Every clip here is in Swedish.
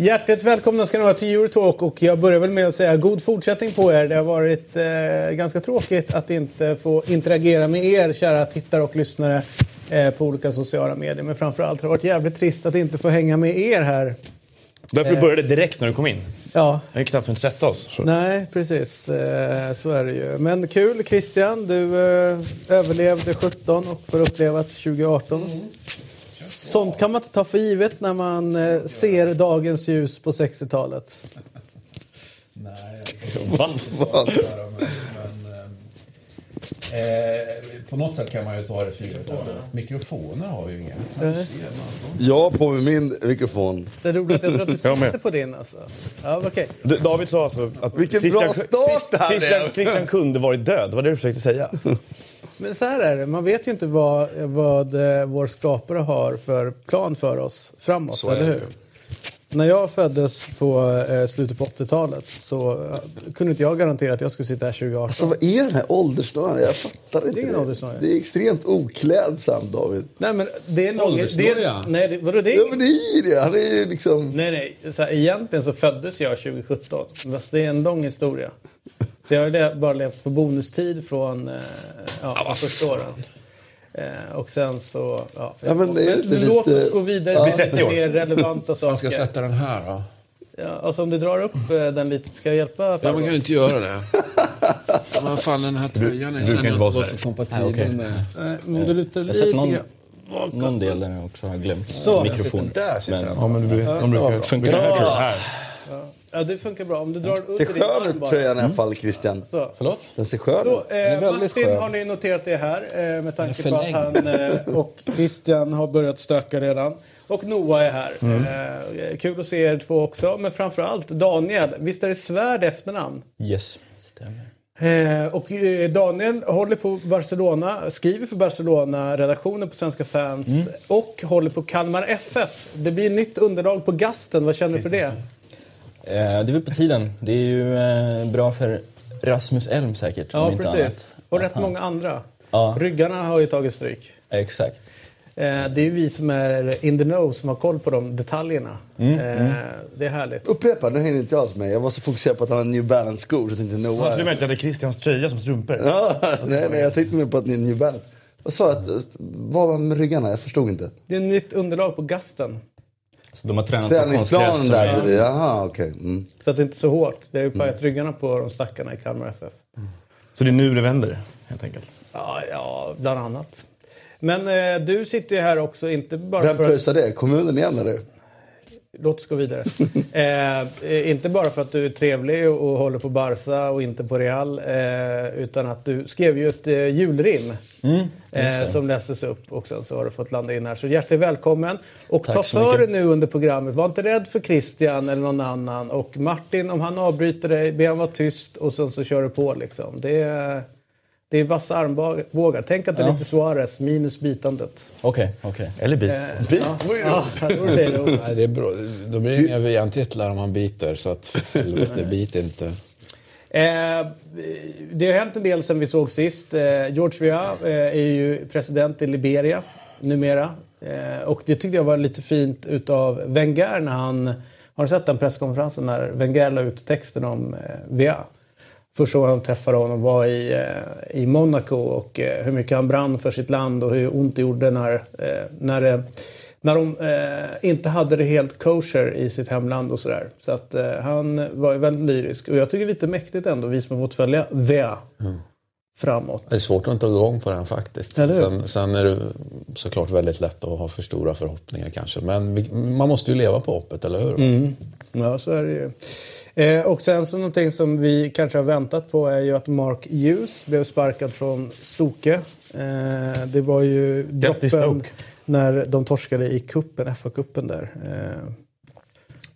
Hjärtligt välkomna ska ni vara till Eurotalk och jag börjar väl med att säga god fortsättning på er. Det har varit eh, ganska tråkigt att inte få interagera med er kära tittare och lyssnare eh, på olika sociala medier. Men framförallt har det varit jävligt trist att inte få hänga med er här. Därför du började direkt när du kom in. Ja, Vi har knappt hunnit sätta oss. Så. nej precis. Eh, så är det ju. Men kul Christian, du eh, överlevde 17 och får uppleva ett 2018. Sånt kan man inte ta för givet när man eh, ser dagens ljus på 60-talet. Nej, jag eh, på något sätt kan man ju ta det för givet. Mikrofoner har vi ju inga. Alltså? Jag på min mikrofon. Det är roligt, jag tror att du sitter på din alltså. Ja, okej. Du, David sa alltså att Vilken bra start det här är. Christian, Christian kunde varit död. Vad det du försökte säga? Men så här är det, man vet ju inte vad, vad eh, vår skapare har för plan för oss framåt, Så är eller det. hur? När jag föddes på eh, slutet på 80-talet så eh, kunde inte jag garantera att jag skulle sitta här 2018. Alltså vad är den här åldersnöjan? Jag fattar inte ingen det. åldersnöja. Det är extremt oklädsamt David. nej men det är nog... Det, Åldersnoja? nej, det, vadå, det Ja är, men det är det. Han är liksom... nej, nej. Så här, egentligen så föddes jag 2017. Fast det är en lång historia. Så jag har bara levt på bonustid från eh, ja, de första åren. Eh, och sen så... Ja, Ja, men det är lite- låt oss gå vidare Ja. till Blir 30 lite mer relevanta Man ska saker. sätta den här då? Ja, alltså om du drar upp eh, den lite, ska jag hjälpa? Ja, man kan ju inte göra det. Men fan, den här tröjan är känner jag inte var så kompatibel Nej, okej. med. Nej, men du lutar Jag lite någon, grann. någon del där jag också har glömt. Så. Mikrofon. Där sitter Men, den. Ja, men du, de brukar, Funkar det här. Ja, det funkar bra. Om du drar upp Ser skön ut tröjan i alla fall Christian. Så. Förlåt? Den ser skön Så, ut. Eh, Martin skön. har ni noterat det här eh, med tanke på att han eh, och Christian har börjat stöka redan. Och Noah är här. Mm. Eh, kul att se er två också. Men framförallt Daniel. Visst är det Svärd efternamn? Yes, stämmer. Eh, och eh, Daniel håller på Barcelona, skriver för Barcelona-redaktionen på Svenska fans Mm. och håller på Kalmar FF. Det blir nytt underlag på Gasten. Vad känner du för det? Eh, det är väl på tiden. Det är ju eh, bra för Rasmus Elm säkert. Ja, precis. Annat. Och rätt han- många andra. Ja. Ryggarna har ju tagit stryk. Exakt. Eh, det är ju vi som är in the know som har koll på de detaljerna. Mm, eh, Det är härligt. Upprepa, nu hänger inte jag alls med. Jag var så fokuserad på att han har New Balance-skor så jag tänkte Du Noah. menar att jag hade Christians tröja som strumpor? Ja, nej, nej, jag tänkte mer på att ni är New Balance. Vad sa jag? att- Vad var med ryggarna? Jag förstod inte. Det är nytt underlag på Gasten. Så de har tränat på Träningsplanen där bredvid. Jaha, okej. Mm. Så att det inte är så hårt. Det har ju pajat ryggarna på de stackarna i Kalmar FF. Så det är nu det vänder, helt enkelt? Ja, ja bland annat. Men eh, du sitter ju här också, inte bara Vem för att... pröjsar det? Kommunen igen eller? Låt oss gå vidare. eh, eh, inte bara för att du är trevlig och, och håller på Barca och inte på Real. Eh, utan att du skrev ju ett eh, julrim. eh, som lästes upp och sen så har du fått landa in här. Så hjärtligt välkommen. Och Tack ta för dig nu under programmet. Var inte rädd för Christian eller någon annan. Och Martin, om han avbryter dig, be han vara tyst och sen så kör du på liksom. Det det är vassa armbågar. Tänk att det är Ja. lite Suarez minus bitandet. Okej, okej. Eller bit. Bit? Ja, det vore det då. Nej, det är bra. Då blir det inga VM-titlar om man biter, så att helvete, bit inte. Eh, det har hänt en del sen vi såg sist. Eh, George Weah eh, är ju president i Liberia numera. Eh, och det tyckte jag var lite fint utav Wenger när han... Har du sett den presskonferensen när Wenger la ut texten om eh, Weah? Första gången han träffade honom var i, eh, i Monaco och eh, hur mycket han brann för sitt land och hur ont det gjorde när, eh, när, det, när de inte hade det helt kosher i sitt hemland och sådär. Så att han var ju väldigt lyrisk och jag tycker det är lite mäktigt ändå, vi som har fått följa Vea framåt. Det är svårt att inte gå igång på den faktiskt. Sen, sen är det såklart väldigt lätt att ha för stora förhoppningar kanske. Men man måste ju leva på hoppet, eller hur? Mm. Ja, så är det ju. Eh, och sen så någonting som vi kanske har väntat på är ju att Mark Hughes blev sparkad från Stoke. Eh, det var ju droppen när de torskade i kuppen, FA-cupen där. Eh,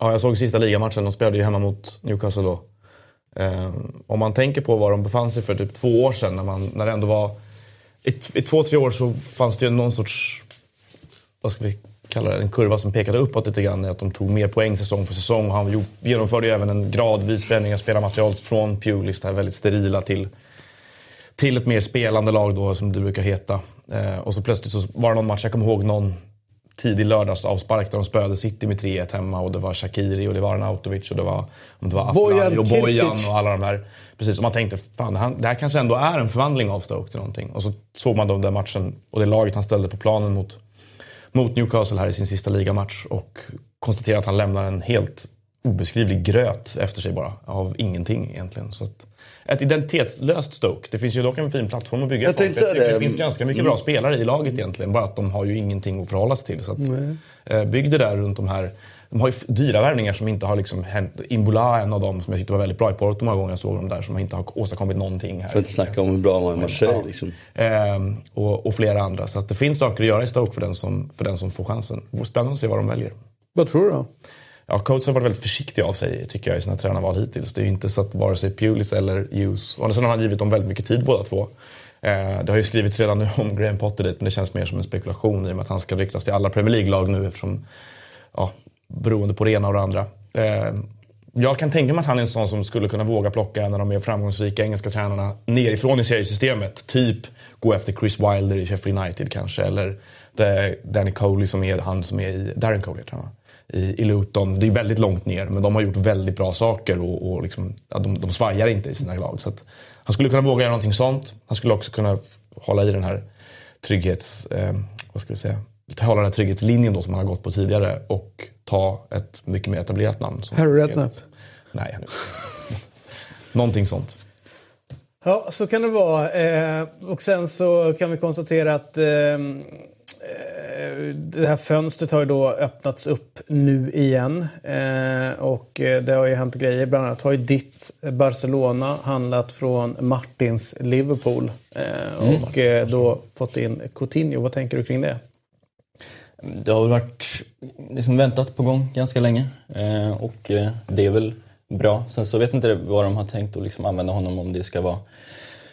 Ja, jag såg sista ligamatchen. De spelade ju hemma mot Newcastle då. Ehm, om man tänker på var de befann sig för typ två år sedan, när, man, när det ändå var... I, I två, tre år så fanns det ju någon sorts... Vad ska vi kalla det, en kurva som pekade uppåt lite grann. Att de tog mer poäng säsong för säsong. Och han genomförde ju även en gradvis förändring av spelarmaterialet från Pulis, det här väldigt sterila, till, till ett mer spelande lag då, som det brukar heta. Eh, och så plötsligt så var det någon match, jag kommer ihåg någon tidig lördags avspark där de spöade City med 3-1 hemma och det var Shakiri och det var Arnautovic och det var, om det var Aflali och Bojan och alla de här. Precis, och man tänkte fan det här, det här kanske ändå är en förvandling av Stoke till någonting. Och så såg man då den matchen och det laget han ställde på planen mot, mot Newcastle här i sin sista ligamatch och konstaterade att han lämnar en helt obeskrivlig gröt efter sig bara. Av ingenting egentligen. Så att, ett identitetslöst Stoke. Det finns ju dock en fin plattform att bygga Jag på. säga det. det finns ganska mycket bra spelare i laget egentligen. Bara att de har ju ingenting att förhålla sig till. Så att, eh, bygg det där runt de här. De har ju dyra värvningar som inte har liksom hänt. Imbola är en av dem som jag tyckte var väldigt bra i Porto många gånger. Jag såg dem där som inte har åstadkommit någonting här. För att snacka om hur bra man är i Marseille. Liksom. Ehm, och, och flera andra. Så att det finns saker att göra i Stoke för den som, för den som får chansen. Spännande att se vad de väljer. Vad tror du då? Ja, coach har varit väldigt försiktig av sig tycker jag i sina tränarval hittills. Det är ju inte så att vare sig Pulis eller Hughes, och sen har han givit dem väldigt mycket tid båda två. Eh, det har ju skrivits redan nu om Graham Potter dit, men det känns mer som en spekulation i och med att han ska ryktas till alla Premier League-lag nu eftersom, ja, beroende på det ena och det andra. Eh, jag kan tänka mig att han är en sån som skulle kunna våga plocka en av de mer framgångsrika engelska tränarna nerifrån i seriesystemet. Typ gå efter Chris Wilder i Sheffield United kanske, eller Danny Coley som är han som är i, Darren Coley tror jag i, i Luton. Det är väldigt långt ner men de har gjort väldigt bra saker och, och liksom, ja, de, de svajar inte i sina lag. Så att han skulle kunna våga göra någonting sånt. Han skulle också kunna hålla i den här trygghets... Eh, vad ska vi säga? Hålla den här trygghetslinjen då som han har gått på tidigare och ta ett mycket mer etablerat namn. Harry Redknapp? Nej, är- någonting sånt. Ja, så kan det vara. Eh, och sen så kan vi konstatera att eh, eh, det här fönstret har ju då öppnats upp nu igen. Eh, och eh, det har ju hänt grejer. Bland annat har ju ditt Barcelona handlat från Martins Liverpool. Eh, och eh, då fått in Coutinho. Vad tänker du kring det? Det har varit liksom väntat på gång ganska länge eh, och eh, det är väl bra. Sen så vet inte vad de har tänkt att liksom använda honom om det ska vara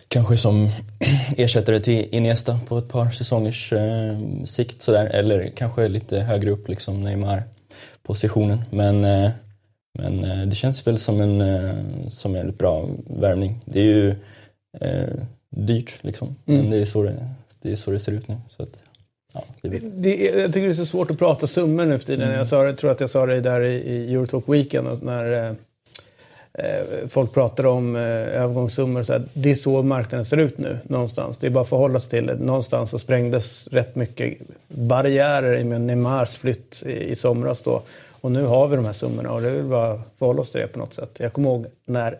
kanske som ersättare till Iniesta på ett par säsongers eh, sikt sådär eller kanske lite högre upp liksom Neymar-positionen. Men, eh, men eh, det känns väl som en, eh, som en bra värvning. Det är ju eh, dyrt liksom, men det är, så det, det är så det ser ut nu. Så att, ja, det Det jag tycker det är så svårt att prata summor nu för tiden. Jag sa, tror att jag sa det där i, i Eurotalk Weekend när eh, eh, folk pratar om eh, övergångssummor. Så här, det är så marknaden ser ut nu någonstans. Det är bara att förhålla sig till det. Någonstans så sprängdes rätt mycket barriärer i med Neymars flytt i, i somras då. Och nu har vi de här summorna och det är bara att förhålla oss till det på något sätt. Jag kommer ihåg när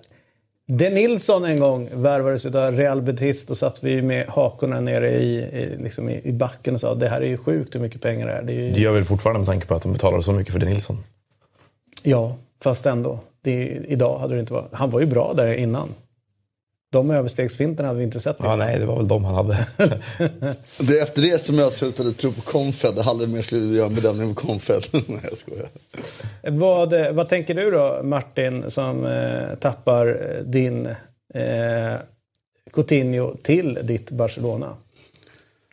De Nilsson en gång värvades av Real Betis. Då satt vi med hakorna nere i, i, liksom i, i backen och sa det här är ju sjukt hur mycket pengar det är. Det är ju, Det gör vi fortfarande med tanke på att de betalar så mycket för det Nilsson. Ja, fast ändå. Det, idag hade det inte varit... Han var ju bra där innan. De överstegsfinterna hade vi inte sett. Ja, nej, det var väl de han hade. Det är efter det som jag slutade tro på Confed. Jag hade mer skulle göra en bedömning på Confed. Nej, jag skojar. Vad, vad tänker du då, Martin, som eh, tappar eh, din eh, Coutinho till ditt Barcelona?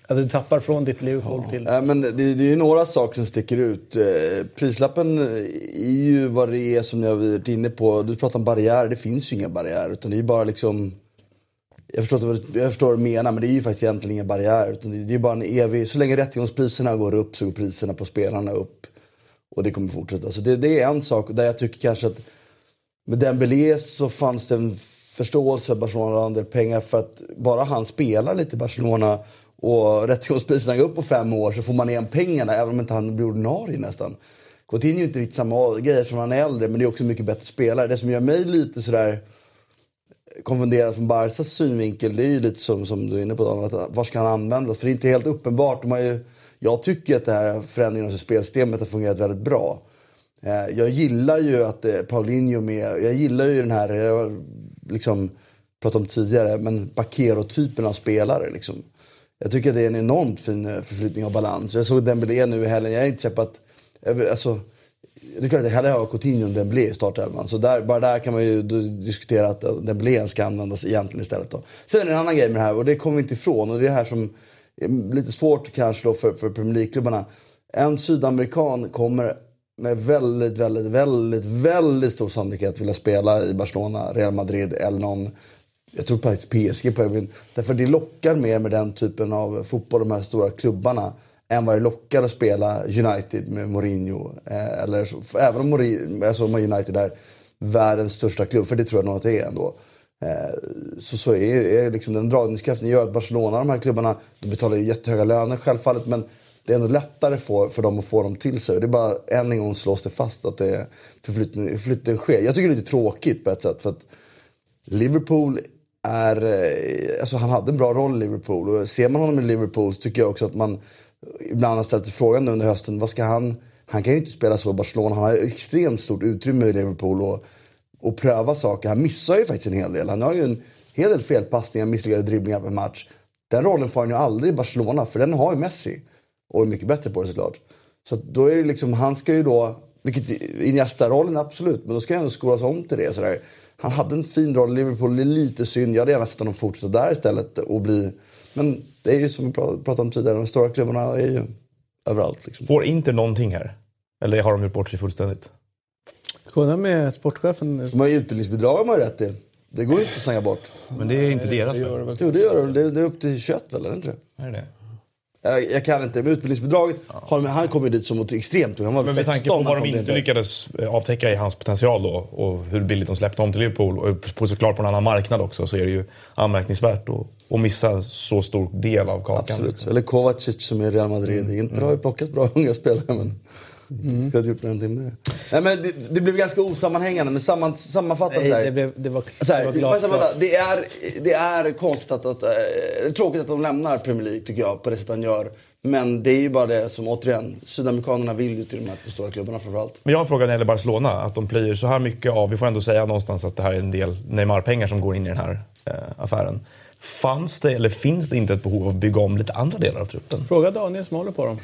Alltså du tappar från ditt Liverpool till... Nej, men det, det är ju några saker som sticker ut. Eh, prislappen är ju vad det är som jag har varit inne på. Du pratar om barriärer. Det finns ju inga barriärer. Utan det är ju bara liksom... Jag förstår, vad du- jag förstår vad du menar, men det är ju faktiskt egentligen ingen barriär. Utan det, det är bara en evig... Så länge rättegångspriserna går upp så går priserna på spelarna upp. Och det kommer fortsätta. Så det, det är en sak där jag tycker kanske att med Dembélé så fanns det en förståelse för Barcelona och en del pengar för att bara han spelar lite i Barcelona och rättegångspriserna går upp på fem år så får man igen pengarna även om inte han blir ordinarie nästan. Coutinho är ju inte riktigt samma grej eftersom han är äldre men det är också en mycket bättre spelare. Det som gör mig lite sådär konfunderad från Barcas synvinkel det är ju lite som, som du är inne på Daniel, att var ska han användas? För det är inte helt uppenbart. De har ju, jag tycker att det här förändringen av spelsystemet har fungerat väldigt bra. Eh, jag gillar ju att eh, Paulinho med, jag gillar ju den här, jag har liksom pratat om tidigare, men Bakero-typen av spelare liksom. Jag tycker att det är en enormt fin eh, förflyttning av balans. Jag såg Dembélé nu i helgen, jag är inte säker på att, alltså, det är klart att hellre har Coutinho än Dembélé i startelvan. Så där, bara där kan man ju diskutera att Dembélé ska användas egentligen istället då. Sen är det en annan grej med det här och det kommer vi inte ifrån och det är det här som är lite svårt kanske då för, för Premier League-klubbarna. En sydamerikan kommer med väldigt, väldigt, väldigt, väldigt stor sannolikhet vilja spela i Barcelona, Real Madrid eller någon jag tror faktiskt PSG på Edvin. Därför det lockar mer med den typen av fotboll, de här stora klubbarna, än vad det lockar att spela United med Mourinho. Eh, eller så, även om Mourinho, alltså United är världens största klubb, för det tror jag nog att det är ändå. Eh, så, så är, är liksom den dragningskraften gör att Barcelona, de här klubbarna, de betalar ju jättehöga löner självfallet, men det är ändå lättare för, för dem att få dem till sig. Det är bara än en gång slås det fast att det förflyttning, förflyttning sker. Jag tycker det är lite tråkigt på ett sätt. För att Liverpool är... Eh, alltså han hade en bra roll i Liverpool. Och ser man honom i Liverpool så tycker jag också att man ibland har ställt sig frågan under hösten. Vad ska han... Han kan ju inte spela så i Barcelona. Han har extremt stort utrymme i Liverpool och, och pröva saker. Han missar ju faktiskt en hel del. Han har ju en hel del felpassningar, misslyckade dribblingar per match. Den rollen får han ju aldrig i Barcelona, för den har ju Messi. Och är mycket bättre på det såklart. Så då är det liksom, han ska ju då, vilket Iniesta-rollen absolut, men då ska han ändå skolas om till det. Sådär. Han hade en fin roll i Liverpool, det är lite synd. Jag hade gärna sett honom fortsätta där istället och bli... Men det är ju som vi pra- pratade om tidigare, de stora klubbarna är ju överallt. Liksom. Får inte någonting här? Eller har de gjort bort sig fullständigt? Kolla med sportchefen. De har ju utbildningsbidrag har man ju rätt till. Det går ju inte att slänga bort. Men det är inte deras väl? Jo, det gör de. Det, det är upp till 21 väl, är det inte det? Är det det? Jag, jag kan inte, men utbildningsbidraget, de- han kom ju dit som något extremt. Han var Men med 16 tanke på vad de inte lyckades eh, avtäcka i hans potential då och hur billigt de släppte om till Liverpool och på, såklart på en annan marknad också så är det ju anmärkningsvärt att, att missa en så stor del av kakan. Absolut. Eller Kovacic som är i Real Madrid. Inter har ju plockat bra unga spelare men... Mm. Skulle ha gjort en timme. Nej, men det, det blev ganska osammanhängande men samman, sammanfattat Nej, så här, det, blev, det var, så här, det var det, är, det är konstigt att, att, äh, tråkigt att de lämnar Premier League tycker jag på det sätt han gör. Men det är ju bara det som återigen, sydamerikanerna vill ju till de här två stora klubbarna framförallt. Men jag har en fråga när det gäller Barcelona. Att de plöjer så här mycket av, vi får ändå säga någonstans att det här är en del Neymar-pengar som går in i den här eh, affären. Fanns det, eller finns det inte ett behov av att bygga om lite andra delar av truppen? Fråga Daniel som håller på dem.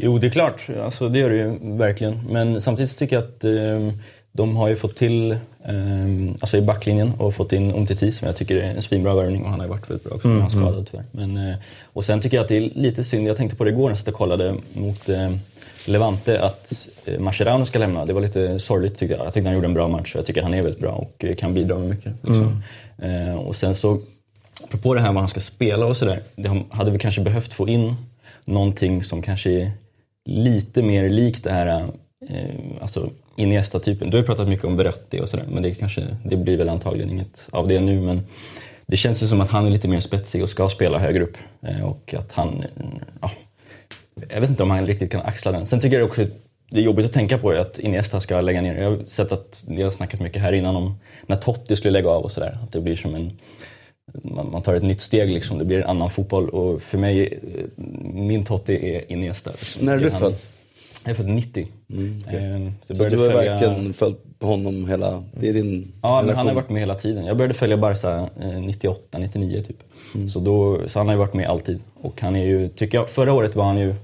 Jo, det är klart. Alltså, det gör det ju verkligen. Men samtidigt så tycker jag att eh, de har ju fått till, eh, alltså i backlinjen, och fått in Umtiti som jag tycker är en svinbra värvning och han har ju varit väldigt bra också, men han skadad tyvärr. Men, eh, och sen tycker jag att det är lite synd, jag tänkte på det igår när jag satt och kollade mot eh, Levante att eh, Mascherano ska lämna. Det var lite sorgligt tyckte jag. Jag tyckte han gjorde en bra match och jag tycker han är väldigt bra och eh, kan bidra med mycket. Liksom. Eh, och sen så, apropå det här vad han ska spela och sådär, hade vi kanske behövt få in någonting som kanske är lite mer likt det här eh, alltså Iniesta-typen. Du har ju pratat mycket om Beratti och sådär men det, kanske, det blir väl antagligen inget av det nu men det känns ju som att han är lite mer spetsig och ska spela högre upp eh, och att han, eh, ja, jag vet inte om han riktigt kan axla den. Sen tycker jag också det är jobbigt att tänka på är att Iniesta ska lägga ner. Jag har sett att ni har snackat mycket här innan om när Totti skulle lägga av och sådär. Att det blir som en man, man tar ett nytt steg liksom. Det blir en annan fotboll och för mig, eh, min Totti är Iniesta. Liksom. När är du född? Jag är född 90. Mm, okej. Eh, Så, Så du har följa... verkligen följt på honom hela... Det är din Ja, men han har varit med hela tiden. Jag började följa Barca eh, 98, 99 typ. Mm. Så, då, så han har ju varit med alltid. Och han är ju, tycker jag, förra året var han ju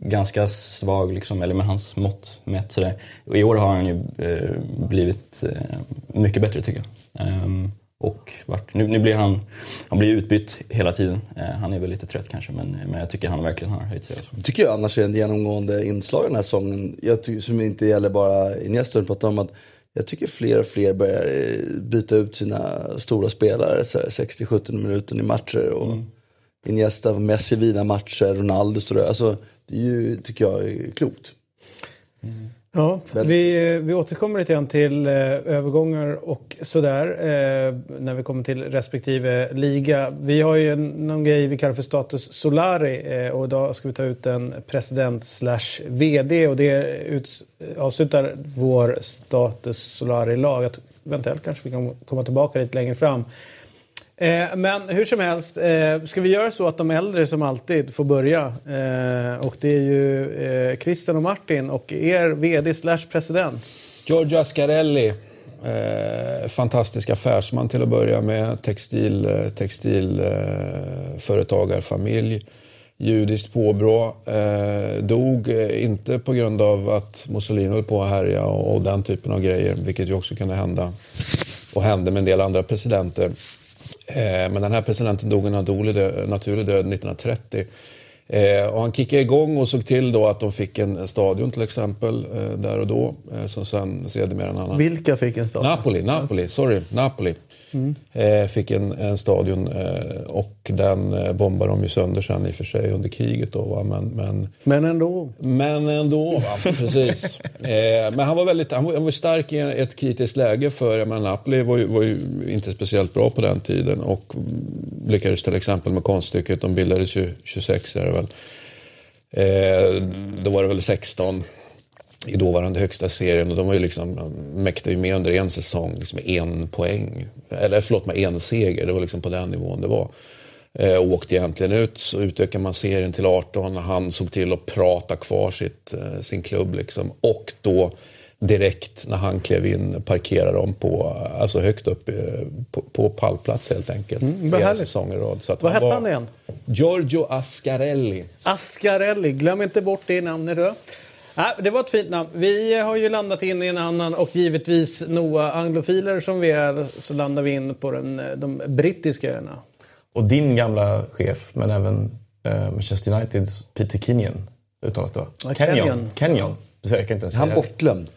ganska svag, liksom, eller med hans mått mätt sådär. Och i år har han ju eh, blivit eh, mycket bättre tycker jag. Ehm, och vart, nu, nu blir han, han blir utbytt hela tiden. Eh, han är väl lite trött kanske, men, men jag tycker han verkligen har höjt sig. Alltså. tycker jag annars är en genomgående inslag i den här säsongen. Jag som inte gäller bara Iniesta, utan pratar om att jag tycker fler och fler börjar eh, byta ut sina stora spelare så här 60-70 minuter i matcher. Och Iniesta, Messi vina matcher, Ronaldo står där. Alltså, det är ju, tycker jag är klokt. Ja, vi, vi återkommer lite grann till eh, övergångar och sådär eh, när vi kommer till respektive liga. Vi har ju en, någon grej vi kallar för status Solari eh, och idag ska vi ta ut en president slash VD och det ut, avslutar vår status Solari-lag. Eventuellt kanske vi kan komma tillbaka lite längre fram. Eh, men hur som helst, eh, ska vi göra så att de äldre som alltid får börja? Eh, och det är ju eh, Christian och Martin och er VD slash president. Giorgio Ascarelli, eh, fantastisk affärsman till att börja med. Textil, eh, textil eh. Judiskt påbrå. Eh, dog eh, inte på grund av att Mussolini höll på att härja och, och den typen av grejer, vilket ju också kunde hända. Och hände med en del andra presidenter. Eh, men den här presidenten dog en naturlig död 1930. Eh, och han kickade igång och såg till då att de fick en, stadion till exempel eh, där och då. Eh, som sen sedermera en annan. Vilka fick en stadion? Napoli, Napoli, sorry, Napoli. Eh, fick en, en stadion eh, och den eh, bombade de ju sönder sen i och för sig under kriget då. Va? Men, men, Men ändå. men ändå, va? precis. Men han var väldigt han var, han var stark i ett kritiskt läge för menar, Napoli var ju, var ju inte speciellt bra på den tiden och lyckades till exempel med konststycket, de bildades ju 26 är det väl. Eh, då var det väl 16 i dåvarande högsta serien och de var ju liksom, mäktade ju med under en säsong liksom med en poäng. Eller förlåt, mig, en seger. Det var liksom på den nivån det var. Eh, och åkte egentligen ut, så utökade man serien till 18. Han såg till att prata kvar sitt, eh, sin klubb liksom. Och då direkt när han klev in parkerade de på, alltså högt upp eh, på, på pallplats helt enkelt. vad flera säsonger i rad. Så att Vad hette var han igen? Giorgio Ascarelli. Ascarelli, glöm inte bort det namnet du. Nej, det var ett fint namn. Vi har ju landat in i en annan och givetvis Noah anglofiler som vi är så landar vi in på den, de brittiska öarna. Och din gamla chef, men även eh, Manchester Uniteds Peter Kenyon uttalas det va? Ja, Kenyon. Kenyon. Kenyon. Jag kan inte ens Han säga det. bortglömd.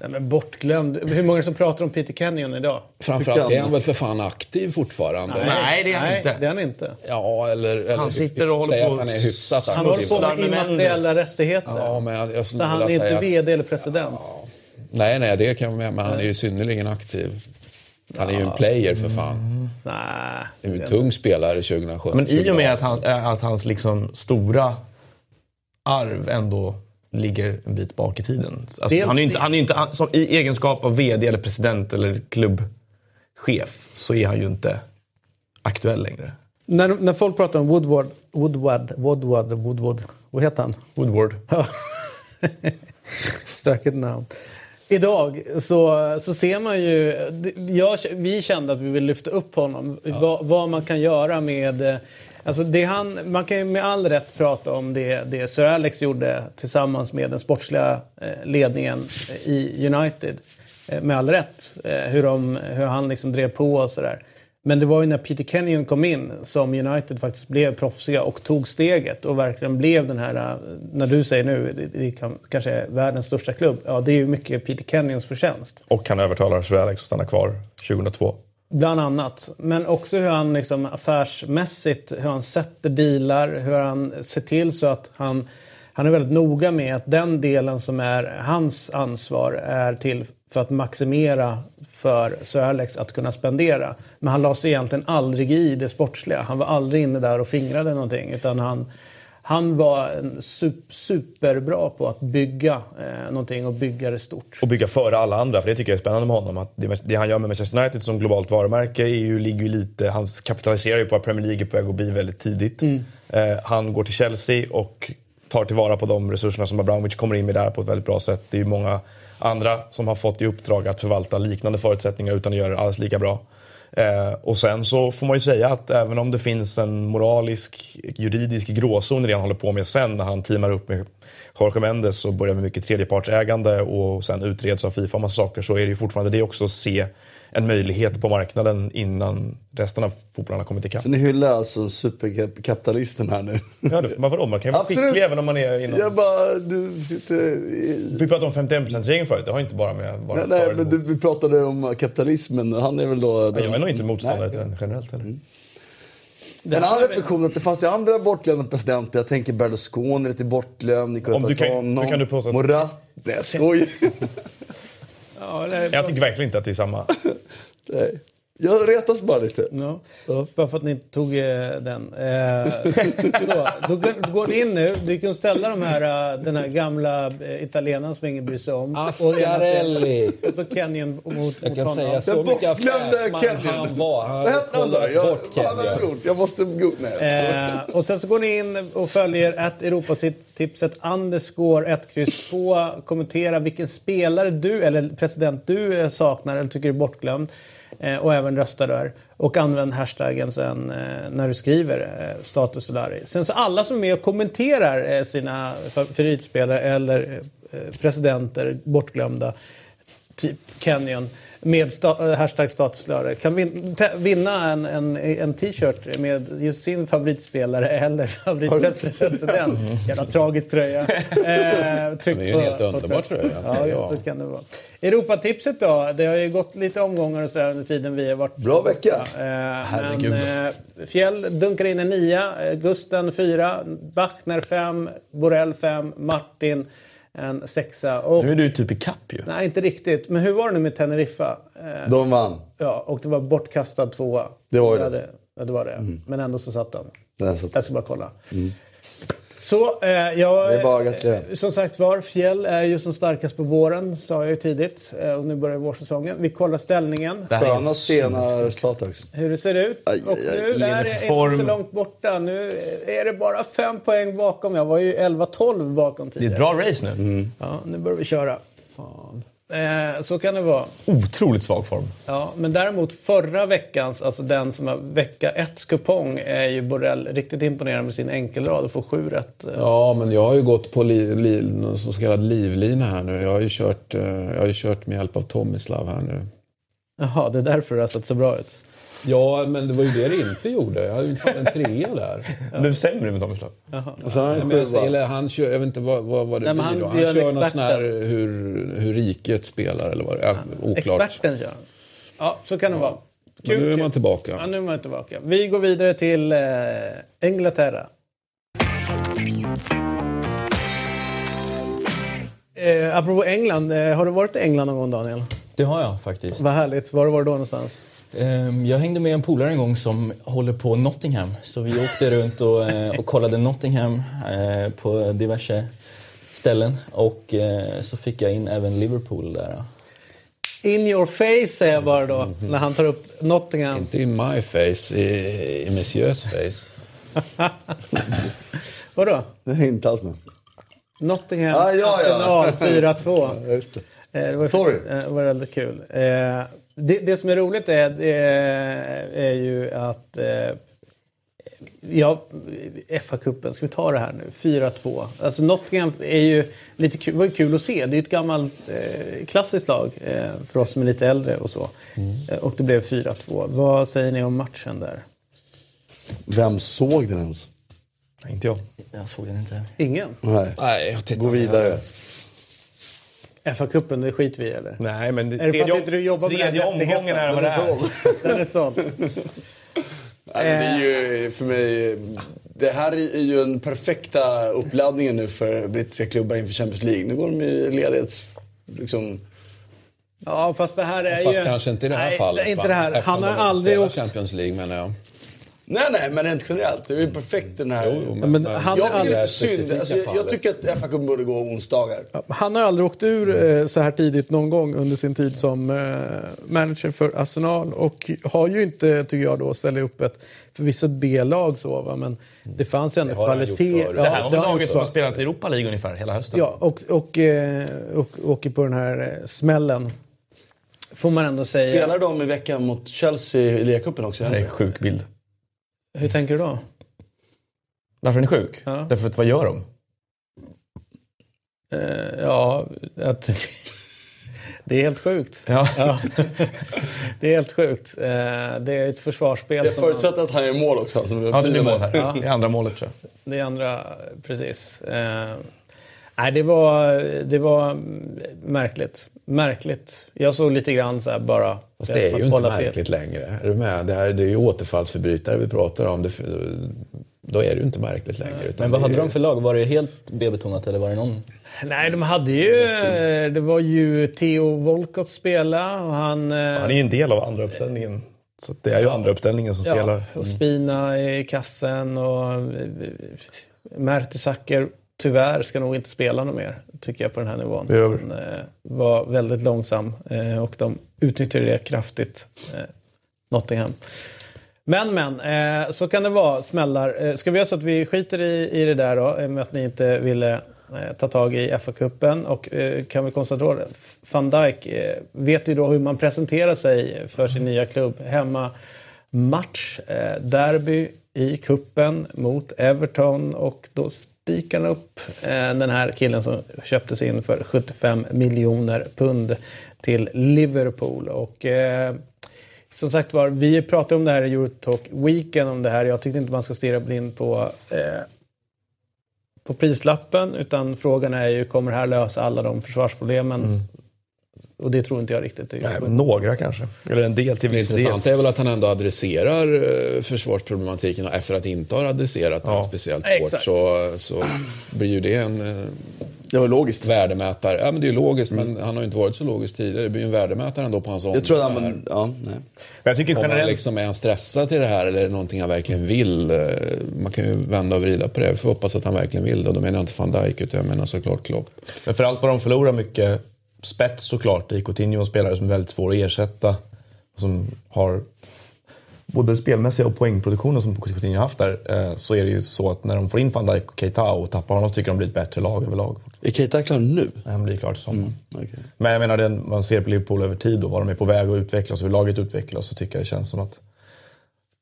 Nej, men bortglömd. Hur många som pratar om Peter Kenyon idag? Framförallt är han. väl för fan aktiv fortfarande. Nej, det är han Nej, inte. det är han inte. Ja, eller, eller Han sitter och håller på att han är hyfsat Han håller på med immateriella rättigheter. Ja, men jag, jag så han är inte. VD eller president. Nej, nej, det kan jag med, men han är ju synnerligen aktiv. Han är ju en player för fan. Nej. Det är ju en tung spelare 2017. Men i och med att, han, att hans liksom stora arv ändå ligger en bit bak i tiden. Alltså, han är inte, han är inte, han- som, I egenskap av VD eller president eller klubbchef så är han ju inte aktuell längre. När, när folk pratar om Woodward, Woodward, Woodward, Woodward, vad heter han? Woodward. Stökigt namn. Idag så, så ser man ju... Jag, vi kände att vi vill lyfta upp honom. Vad, vad man kan göra med... Alltså det han, man kan ju med all rätt prata om det, det Sir Alex gjorde tillsammans med den sportsliga eh, ledningen eh, i United. Eh, med all rätt. Hur, de, hur han liksom drev på och sådär. Men det var ju när Peter Kenyon kom in som United faktiskt blev proffsiga och tog steget och verkligen blev den här, när du säger nu, det kan, kanske är världens största klubb. Ja, det är ju mycket Peter Kenyons förtjänst. Och han övertalar Sir Alex att stanna kvar 2002. Bland annat. Men också hur han liksom affärsmässigt, hur han sätter dealar, hur han ser till så att han, han är väldigt noga med att den delen som är hans ansvar är till för att maximera för Sir Alex att kunna spendera. Men han la sig egentligen aldrig i det sportsliga. Han var aldrig inne där och fingrade någonting. Utan han, han var superbra på att bygga eh, någonting och bygga det stort. Och bygga före alla andra, för det tycker jag är spännande med honom. Att det, det han gör med Manchester United som globalt varumärke är ju, ligger ju lite... Han kapitaliserar ju på att Premier League är på väg att bli väldigt tidigt. Mm. Eh, han går till Chelsea och tar tillvara på de resurserna som Abramovic kommer in med där på ett väldigt bra sätt. Det är ju många andra som har fått i uppdrag att förvalta liknande förutsättningar utan att göra det alls lika bra. Eh, och sen så får man ju säga att även om det finns en moralisk, juridisk gråzon i det han håller på med sen när han teamar upp med Jorge Mendes och börjar med mycket tredjepartsägande och sen utreds av Fifa och massa saker så är det ju fortfarande det också att se en möjlighet på marknaden innan resten av fotbollen har kommit ikapp. Så ni hyllar alltså superkapitalisten här nu? Ja, det, men vadå, man kan ju vara Absolut. skicklig även om man är inom... Jag bara, du sitter i... Vi pratade om 51%-regeln förut, det har inte bara med bara Nej, nej men du, vi pratade om kapitalismen. Han är väl då... Jag är nog inte motståndare Nej. till den generellt heller. En annan reflektion att det fanns ju andra bortglömda presidenter. Jag tänker Berlusconi är lite bortglömd. Ni Om du kan- kan du påstå att- Morat. Nej jag skojar. Ja, Jag tycker verkligen inte att det är samma. Nej. Jag retas bara lite. Ja. Bara för att ni tog eh, den. Eh, så, då går- går ni in nu. Du kan ställa de här, eh, den här gamla eh, italienaren som ingen bryr sig om. Ascarelli. Och så Kenyon mot, mot Jag kan honom. säga så Den mycket affärsman han var. Han då? kollade Jag, bort Kenyon. jag måste... Nej. Eh, och sen så går ni in och följer ett Europatipset underscore 1 kryss 2. Kommentera vilken spelare du eller president du eh, saknar eller tycker är bortglömd. Eh, och även rösta där. Och använd hashtaggen sen eh, när du skriver eh, status Solari. Sen så alla som är med och kommenterar eh, sina favoritspelare eller eh, eh, presidenter bortglömda typ Kenyon med sta, hashtag statuslöre kan vin, te, vinna en, en, en t-shirt med just sin favoritspelare eller favoritpresident. Jävla tragisk tröja. Eh, tryck Det är ju en helt underbar tröja, Ja, säger jag. så kan det vara. Europatipset då? Det har ju gått lite omgångar och så under tiden vi har varit Bra vecka. Eh, men Herregud. eh, Fjäll dunkar in en nia, eh, Gusten fyra, Bachner fem, Borell fem, Martin en sexa. Och, Nu är du typ i kapp ju. Nej, inte riktigt. Men hur var det nu med Teneriffa? Eh, De vann. ja, och det var bortkastad tvåa. Det var ju Ja, det. Ja, det var det. Men ändå så satt den. Där satt Jag ska bara kolla. Så, eh, jag, Det är bara att eh, som sagt var, Fjäll är ju som starkast på våren, sa jag ju tidigt. Eh, och nu börjar vårsäsongen. Vi kollar ställningen. Det här är Sköna sena resultat också. Hur det ser ut. Aj, och aj, aj. nu är det inte så långt borta. Nu är det bara fem poäng bakom. Jag var ju 11-12 bakom Det är tidigare. ett bra race nu. Mm. Ja, nu börjar vi köra. Eh, så kan det vara. Otroligt svag form. Ja, men däremot förra veckans, alltså den som har vecka 1 kupong, är ju Borrell riktigt imponerande med sin enkelrad och får sju rätt. Eh, Ja, men jag har ju gått på li, li, någon så kallad livlina här nu. Jag har ju kört, eh, jag har ju kört med hjälp av Tomislav här nu. Jaha, det är därför det har sett så bra ut. Ja, men det var ju det det inte gjorde. Jag hade ju fan en trea där. Det blev sämre med Tomislav. Och sen har han Men jag, sjua. eller han kör, jag vet inte vad, vad, vad det Nej, blir han då. Han kör någon sån här hur, hur riket spelar eller vad det är. Oklart. Experten kör. Ja, så kan det vara. Men nu är kul. man tillbaka. Ja, nu är man tillbaka. Vi går vidare till eh, Inglaterra. Eh, apropå England, eh, har du varit i England någon gång Daniel? Det har jag faktiskt. Vad härligt. Var var du då någonstans? Ehm, Jag hängde med en polare en gång som håller på Nottingham. Så vi åkte runt och, eh, och kollade Nottingham eh, på diverse ställen. Och eh, så fick jag in även Liverpool där. In your face säger jag bara då, när han tar upp Nottingham. Inte i my face, i, i Messieurs face. Vadå? Det är inte alls med. Nottingham, Ah, ja, ja. Arsenal 4-2. Ja, det. Det var, Sorry. faktiskt- det var väldigt kul. Det, det som är roligt är, är ju att eh, Ja, FA-cupen, ska vi ta det här nu? 4-2. Alltså Nottingham är ju lite kul, var ju kul att se. Det är ju ett gammalt eh, klassiskt lag eh, för oss som är lite äldre och så. Eh, och det blev 4-2. Vad säger ni om matchen där? Vem såg den ens? Inte jag. Jag såg den inte. Ingen? Nej. Nej, jag tittar Gå vidare. FA-cupen, det skiter vi i eller? Nej, men Är det för att inte du jobbar med tredje den rättigheten? omgången är vad det är. Den är såld. Det är ju för mig... Det här är ju en perfekta uppladdningen nu för brittiska klubbar inför Champions League. Nu går de i ledighet. Liksom, Ja, fast det här är Fast ju... kanske inte i det här Nej, fallet. Inte va? det här. Han har aldrig åkt... Champions League menar jag. Nej, nej, men rent generellt. Det är ju perfekt den här... Jo, jo, men han jag tycker det är synd. Alltså, jag, jag tycker att FA-cupen borde gå onsdagar. Han har aldrig åkt ur eh, så här tidigt någon gång under sin tid som eh, manager för Arsenal och har ju inte, tycker jag då, ställt upp ett förvisso ett B-lag så va, men det fanns ändå har han kvalitet. förut. Det här var väl laget som har spelat i Europa League ungefär hela hösten. Ja, och, och, eh, och åker på den här eh, smällen. Får man ändå säga. Spelar de i veckan mot Chelsea i ligacupen också? Det är en sjuk bild. Hur tänker du då? Varför är ni sjuk? Ja. Därför att vad gör de? Eh, ja, att, det är helt sjukt. Ja. Ja. det är helt sjukt. Eh, det är ett försvarsspel. Jag som man- förutsätter att han gör mål också. Alltså, Ja, det blir mål här. Ja. Det är andra målet tror jag. Det är andra, precis. Eh, nej, det var, det var märkligt. Märkligt. Jag såg lite grann så här bara. Fast det är att ju inte bolla till. märkligt längre. Är du med? Det, här, det är ju återfallsförbrytare vi pratar om. Det, då är det ju inte märkligt längre. Utan Men vad hade ju- de för lag? Var det helt B-betonat eller var det någon? Nej, de hade ju... eh, Det var ju Theo Volkot spela och han... eh, Han är ju en del av andra uppställningen. Så det är ju andra uppställningen som Ja, spelar. och Spina i kassen och eh, Mertesacker tyvärr ska nog inte spela något mer, tycker jag, på den här nivån. Han eh, var väldigt långsam eh, och de utnyttjade det kraftigt, eh, Nottingham. Men, men, så kan det vara, smällar. Ska vi göra så att vi skiter i, i det där då, med att ni inte ville ta tag i FA-cupen och kan vi konstatera det. Van Dijk vet ju då hur man presenterar sig för sin nya klubb. Hemma match, derby i kuppen mot Everton och då Dyker han upp eh, den här killen som köptes in för 75 miljoner pund. till Liverpool. Och, eh, som sagt var, vi pratade om det här i Eurotalk Weekend om det här. Jag tyckte inte man ska stirra blind på, eh, på prislappen. Utan frågan är ju, kommer det här lösa alla de försvarsproblemen? Mm. Och det tror inte jag riktigt. Nej, några kanske. Eller en del till viss del. Det intressanta är väl att han ändå adresserar eh, försvarsproblematiken och efter att inte ha adresserat ja. den speciellt hårt så, så blir ju det en eh, det var logiskt. Värdemätare. Ja, men det är ju logiskt, mm. men han har ju inte varit så logisk tidigare. Det blir ju en värdemätare ändå på hans område. Jag tror att han, ja, nej. Men jag tycker Om generellt... han liksom, är han stressad till det här eller är det någonting han verkligen vill? Eh, man kan ju vända och vrida på det. Vi får hoppas att han verkligen vill det. Och då menar jag inte van Dijk, utan jag menar såklart Klopp. Men för allt vad de förlorar mycket spets såklart i Coutinho, en spelare som är väldigt svår att ersätta. Som har både spelmässiga och poängproduktionen som Coutinho haft där, eh, så är det ju så att när de får in van Dijk och Keita och tappar honom så tycker de blir ett bättre lag överlag. Är Keita klar nu? Han blir klar till sommaren. Mm, okay. Men jag menar, det, man ser på Liverpool över tid och vad de är på väg att utvecklas och hur laget utvecklas så tycker jag det känns som att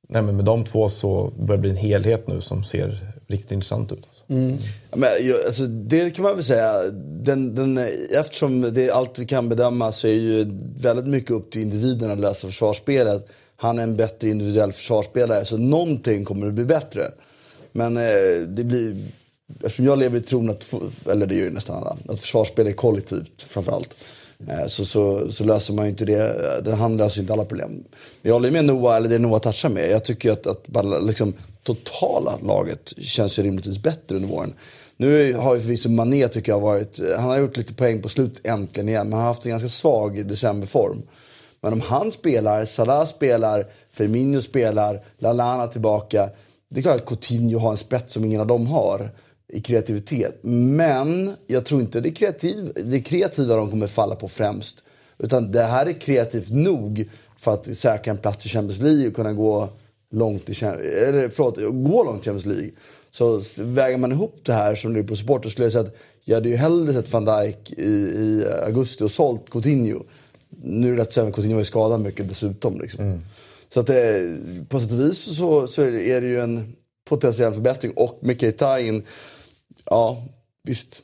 nej, men med de två så börjar det bli en helhet nu som ser riktigt intressant ut. Mm. Men, alltså, det kan man väl säga. Den, den, eftersom det är allt vi kan bedöma så är ju väldigt mycket upp till individen att lösa försvarsspelet. Han är en bättre individuell försvarsspelare så någonting kommer att bli bättre. Men eh, det blir... Eftersom jag lever i tron att, eller det gör ju nästan alla, att försvarsspel är kollektivt framförallt. Eh, så, så, så, löser man ju inte det. Han löser ju inte alla problem. Jag håller med Noah, eller det Noah touchar med. Jag tycker att, att bara, liksom, totala laget känns ju rimligtvis bättre under våren. Nu har ju förvisso Mané tycker jag varit, han har gjort lite poäng på slut äntligen igen. Men han har haft en ganska svag decemberform. Men om han spelar, Salah spelar, Firmino spelar, Lalana tillbaka. Det är klart att Coutinho har en spets som ingen av dem har i kreativitet. Men jag tror inte det, kreativ, det kreativa de kommer falla på främst. Utan det här är kreativt nog för att säkra en plats i Champions League och kunna gå långt i, eller förlåt, gå långt i Champions League. Så väger man ihop det här som på supporter skulle jag säga att jag hade ju hellre sett van Dijk i, i augusti och sålt Coutinho. Nu är det rätt så att Coutinho är skadad mycket dessutom. Liksom. Mm. Så att det, på sätt och vis så, så är det ju en potentiell förbättring. Och med Keita in, ja visst.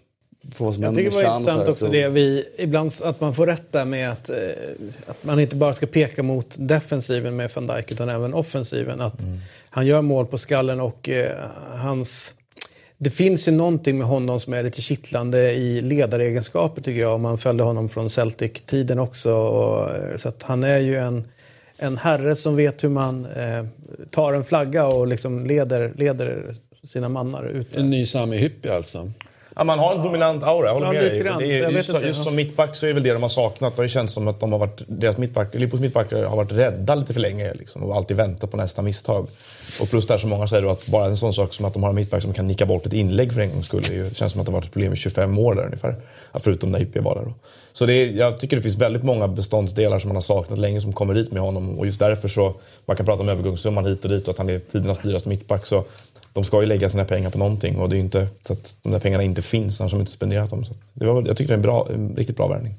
Jag tycker det var intressant också det vi, ibland att man får rätt där med att, eh, att man inte bara ska peka mot defensiven med van Dijk utan även offensiven. Att mm. Han gör mål på skallen och eh, hans... Det finns ju någonting med honom som är lite kittlande i ledaregenskaper tycker jag. Om man följde honom från Celtic-tiden också. Och, eh, så att han är ju en, en herre som vet hur man eh, tar en flagga och liksom leder, leder sina mannar ut. En ny Sami Hyppie alltså? Ja, man har en dominant aura, jag håller med dig. Är, just, just som mittback så är väl det de har saknat. Det har känts som att de har varit, deras mittback, Lippos mittbackar har varit rädda lite för länge liksom, och alltid väntat på nästa misstag. Och plus där som många säger då att bara en sån sak som att de har en mittback som kan nicka bort ett inlägg för en gångs skull. Det känns som att det har varit ett problem i 25 år där ungefär. Förutom när Hyppie var där. Då. Så det är, jag tycker det finns väldigt många beståndsdelar som man har saknat länge som kommer hit med honom. Och just därför så, man kan prata om övergångssumman hit och dit och att han är tidernas dyraste mittback. Så de ska ju lägga sina pengar på någonting och det är inte så att de där pengarna inte finns, annars har de inte spenderat dem. Så det var, jag tycker det är en, bra, en riktigt bra värvning.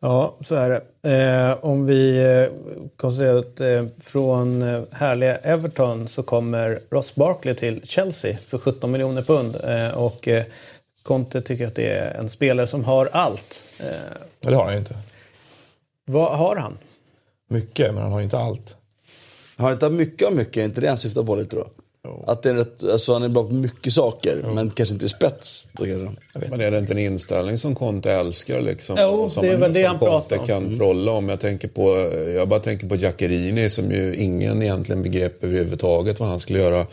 Ja, så är det. Eh, om vi eh, konstaterar att eh, från eh, härliga Everton så kommer Ross Barkley till Chelsea för 17 miljoner pund. Eh, och eh, Conte tycker att det är en spelare som har allt. Eh, ja, det har han ju inte. Vad har han? Mycket, men han har ju inte allt. Han har inte mycket av mycket, är inte det han syftar på lite då? Att det är rätt, alltså han är bra på mycket saker, jo. men kanske inte i spets. Men är det inte en inställning som Conte älskar? Liksom, jo, som det är väl det han Conte pratar om. kan mm. trolla om. Jag, tänker på, jag bara tänker på Giaccherini som ju ingen egentligen begrep överhuvudtaget vad han skulle göra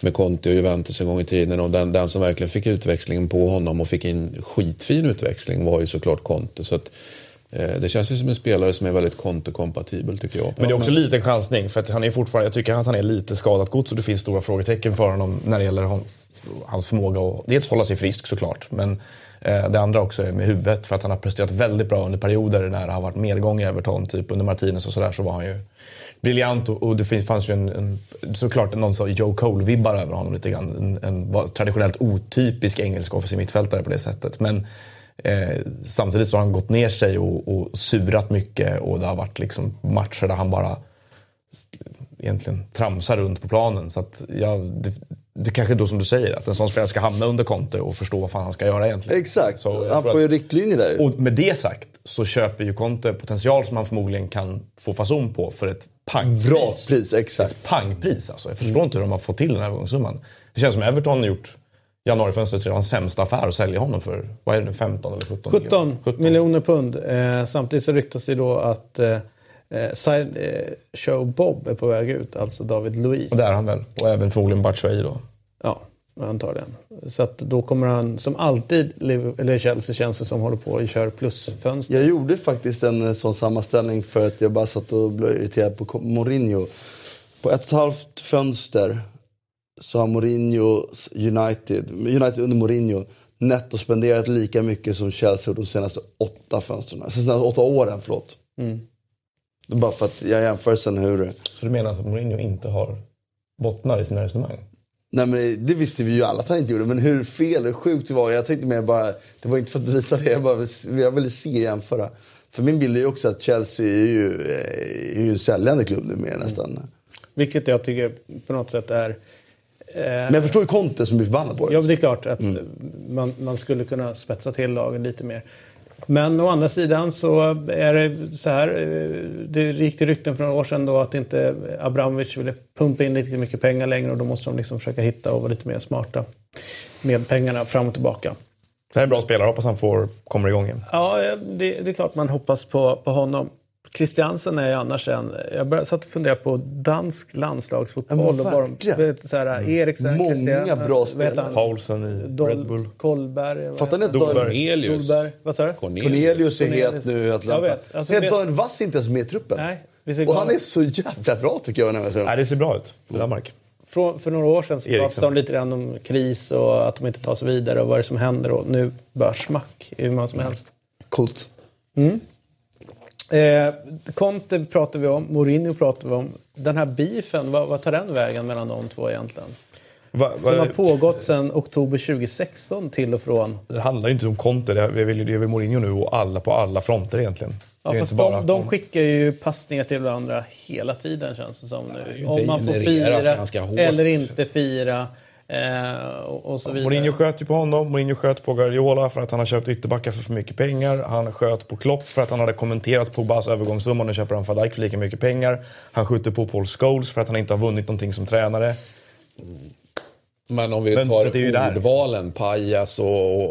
med Conte och Juventus en gång i tiden. Och den, den som verkligen fick utväxlingen på honom och fick in skitfin utväxling var ju såklart Conte. Så att, det känns ju som en spelare som är väldigt kontokompatibel tycker jag. Men det är också lite en chansning för att han är fortfarande, jag tycker att han är lite skadat gods och det finns stora frågetecken för honom när det gäller hans förmåga att dels hålla sig frisk såklart men eh, det andra också är med huvudet för att han har presterat väldigt bra under perioder när det har varit medgång i Everton. Typ under Martinez och sådär så var han ju briljant och, och det finns, fanns ju en, en såklart någon så Joe Cole-vibbar över honom lite grann. En, en traditionellt otypisk engelsk offensiv mittfältare på det sättet. Men Eh, samtidigt så har han gått ner sig och, och surat mycket och det har varit liksom matcher där han bara egentligen tramsar runt på planen. Så att, ja, det, det kanske är då som du säger, att en sån spelare ska hamna under Conte och förstå vad fan han ska göra egentligen. Exakt, Så han får ju riktlinjer där. Och med det sagt så köper ju Conte potential som han förmodligen kan få fason på för ett pangpris. Bra pris, exakt. Pangpris alltså. Jag förstår inte hur de har fått till den här övergångssumman. Det känns som Everton har gjort januarifönstret redan sämsta affär att sälja honom för, vad är det nu, 15 eller 17 17 miljoner pund. Eh, samtidigt så ryktas det då att eh, eh, Side eh, Show Bob är på väg ut, alltså David Luiz. Och det är han väl. Och även förmodligen Batshuayi då. Ja, antagligen. Så att då kommer han, som alltid, eller Chelsea känns det som, håller på och kör plusfönster. Jag gjorde faktiskt en eh, sån sammanställning för att jag bara satt och blev irriterad på Mourinho. På ett och ett halvt fönster så har Mourinho United, United under Mourinho netto spenderat lika mycket som Chelsea de senaste åtta fönstren. Senaste åtta åren, förlåt. Det är bara för att jag jämför sen hur... Så du menar att Mourinho inte har bottnar i sina resonemang? Nej men det visste vi ju alla att han inte gjorde. Men hur fel och sjukt det var. Jag tänkte mer bara, det var inte för att bevisa det. Jag, bara, jag ville se och jämföra. För min bild är ju också att Chelsea är ju, är ju en säljande klubb nu mer nästan. Vilket jag tycker på något sätt är... Eh, Men jag förstår ju Conte som blir förbannad på det. Ja, det är klart att man, man skulle kunna spetsa till lagen lite mer. Men å andra sidan så är det så här. eh, Det gick till rykten för några år sedan då att inte Abramovic ville pumpa in lite mycket pengar längre och då måste de liksom försöka hitta och vara lite mer smarta med pengarna fram och tillbaka. Det här är en bra spelare, hoppas han får, kommer igång igen. Ja, det, det är klart man hoppas på, på honom. Christiansen är ju annars en... Jag började satt och fundera på dansk landslagsfotboll. Ja, men och bara, vet, så här, Eriksen, Många Christian, bra spelare. Paulsen i Dol- Red Bull. Kolberg. vad Fattar ni att Cornelius. Dolberg. Vad sa du? Cornelius är Cornelius. het nu i Jag Atlanta. vet. Alltså, vet- Daniel Vass är inte ens med i truppen. Nej, vi ser Och han är så jävla bra tycker jag. När jag ser Nej, det ser bra ut för Danmark. Från, för några år sedan så pratade de lite grann om kris och att de inte tar sig vidare och vad det är som händer. Och nu bara smack i hur många som helst. Coolt. Eh, Conte pratar vi om, Mourinho pratar vi om. Den här beefen, vad, vad tar den vägen mellan de två egentligen? Va, Som har va, pågått sedan oktober 2016 till och från. det handlar ju inte om Conte, det är väl, det är väl Mourinho nu och alla på alla fronter egentligen. Ja, fast bara de, de skickar ju passningar till varandra hela tiden känns det som nu. Om man får fira eller inte fira. Eh, och, och så vidare. Mourinho sköt ju på honom, Mourinho sköt på Guardiola för att han har köpt ytterbackar för för mycket pengar. Han sköt på Klopp för att han hade kommenterat Pogbas övergångssumma och nu köper han van Dijk för lika mycket pengar. Han skjuter på Paul Scholes för att han inte har vunnit någonting som tränare. Men om vi tar där. ordvalen, pajas och,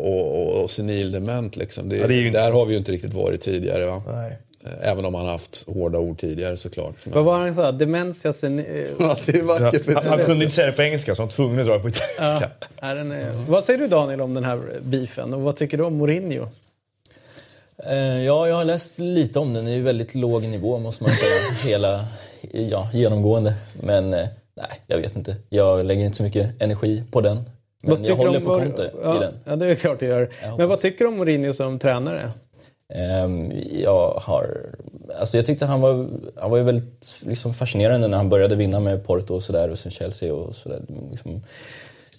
och, och, och senildement. Liksom. Det, Ja, det är ju inte- där har vi ju inte riktigt varit tidigare. Va? Nej. Även om han har haft hårda ord tidigare såklart. Men, Vad var han sa? Dementia sen... eh, Ja, det är vackert. Han, han kunde inte säga det på engelska så han var tvungen att dra det på italienska. är den, eh, Vad säger du Daniel om den här beefen och vad tycker du om Mourinho? Eh, ja, jag har läst lite om den. Det är ju väldigt låg nivå måste man säga. Hela, ja, genomgående. Men eh, nej, jag vet inte. Jag lägger inte så mycket energi på den. Men jag tycker du håller på Conte ja, i den. Ja, det är klart du gör. Men vad tycker du om Mourinho som tränare? Ehm, jag har... Alltså jag tyckte han var, han var ju väldigt liksom fascinerande när han började vinna med Porto och sådär och sen Chelsea och sådär. Liksom,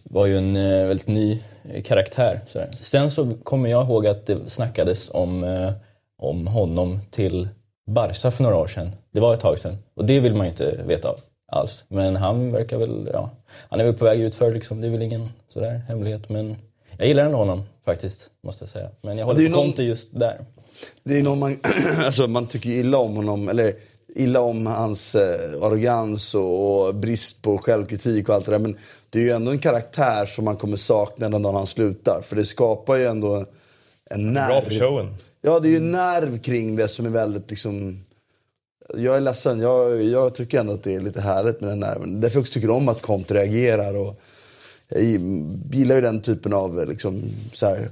var ju en eh, väldigt ny eh, karaktär. Sådär. Sen så kommer jag ihåg att det snackades om, eh, om honom till Barca för några år sedan. Det var ett tag sedan. Och det vill man ju inte veta av alls. Men han verkar väl, ja, han är väl på väg ut för liksom. Det är väl ingen sådär hemlighet. Men jag gillar ändå honom faktiskt, måste jag säga. Men jag håller på någon- Conte just där. Det är någon man, alltså man tycker illa om honom, eller illa om hans eh, arrogans och, och brist på självkritik och allt det där. Men det är ju ändå en karaktär som man kommer sakna den dagen han slutar. För det skapar ju ändå en nerv. Bra för showen. Ja, det är ju en nerv kring det som är väldigt liksom... Jag är ledsen, jag, jag tycker ändå att det är lite härligt med den nerven. Därför jag också tycker om att Conte reagerar och jag gillar ju den typen av liksom så här.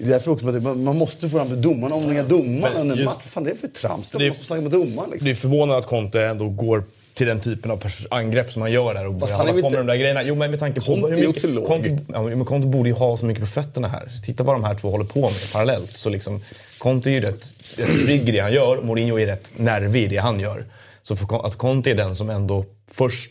Det är därför också man, man måste få fram till domarna, om inga domarna under match. Vad fan är det för trams? Är- måste snacka med domaren liksom. Det är förvånande att Conte ändå går till den typen av angrepp som han gör där och börjar är hålla på med inte- de där grejerna. Jo men med tanke på Conte hur är mycket... Conte, ja, men Conte borde ju ha så mycket på fötterna här. Titta vad de här två håller på med parallellt. Så liksom, Conte är ju rätt, rätt trygg i det han gör Mourinho är rätt nervig i det han gör. Så för, att Conte är den som ändå först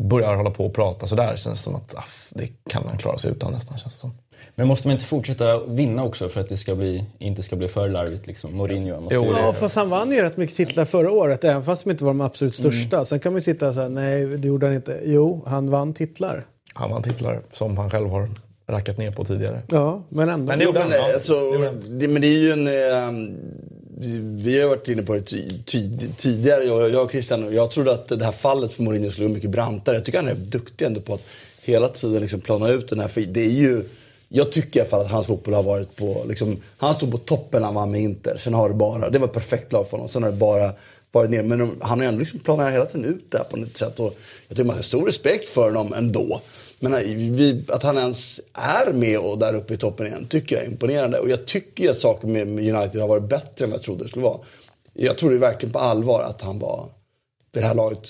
börjar hålla på och prata sådär känns som att ah, det kan han klara sig utan nästan. Känns det som. Men måste man inte fortsätta vinna också för att det ska bli, inte ska bli för larvigt? Liksom? Mourinho måste Jo, Ja, fast han vann ju rätt mycket titlar förra året, även fast de inte var de absolut Mm. största. Sen kan vi sitta och säga, nej det gjorde han inte. Jo, han vann titlar. Han vann titlar som han själv har rackat ner på tidigare. Ja, men ändå. Men det Jo, men, han. Ja, alltså, det men det är ju en... Eh, vi har varit inne på det ty, ty, tidigare, jag, jag och Christian. Jag trodde att det här fallet för Mourinho skulle gå mycket brantare. Jag tycker han är duktig ändå på att hela tiden liksom plana ut den här. För det är ju... Jag tycker i alla fall att hans fotboll har varit på... Liksom, han stod på toppen när han vann med Inter. Sen har det bara... Det var ett perfekt lag för honom. Sen har det bara varit ner. Men de- han har ju ändå liksom planerat hela tiden ut det här på något sätt. Och jag tycker man har stor respekt för honom ändå. Men eh, vi, att han ens är med och där uppe i toppen igen tycker jag är imponerande. Och jag tycker ju att saker med United har varit bättre än vad jag trodde det skulle vara. Jag trodde verkligen på allvar att han var det här laget,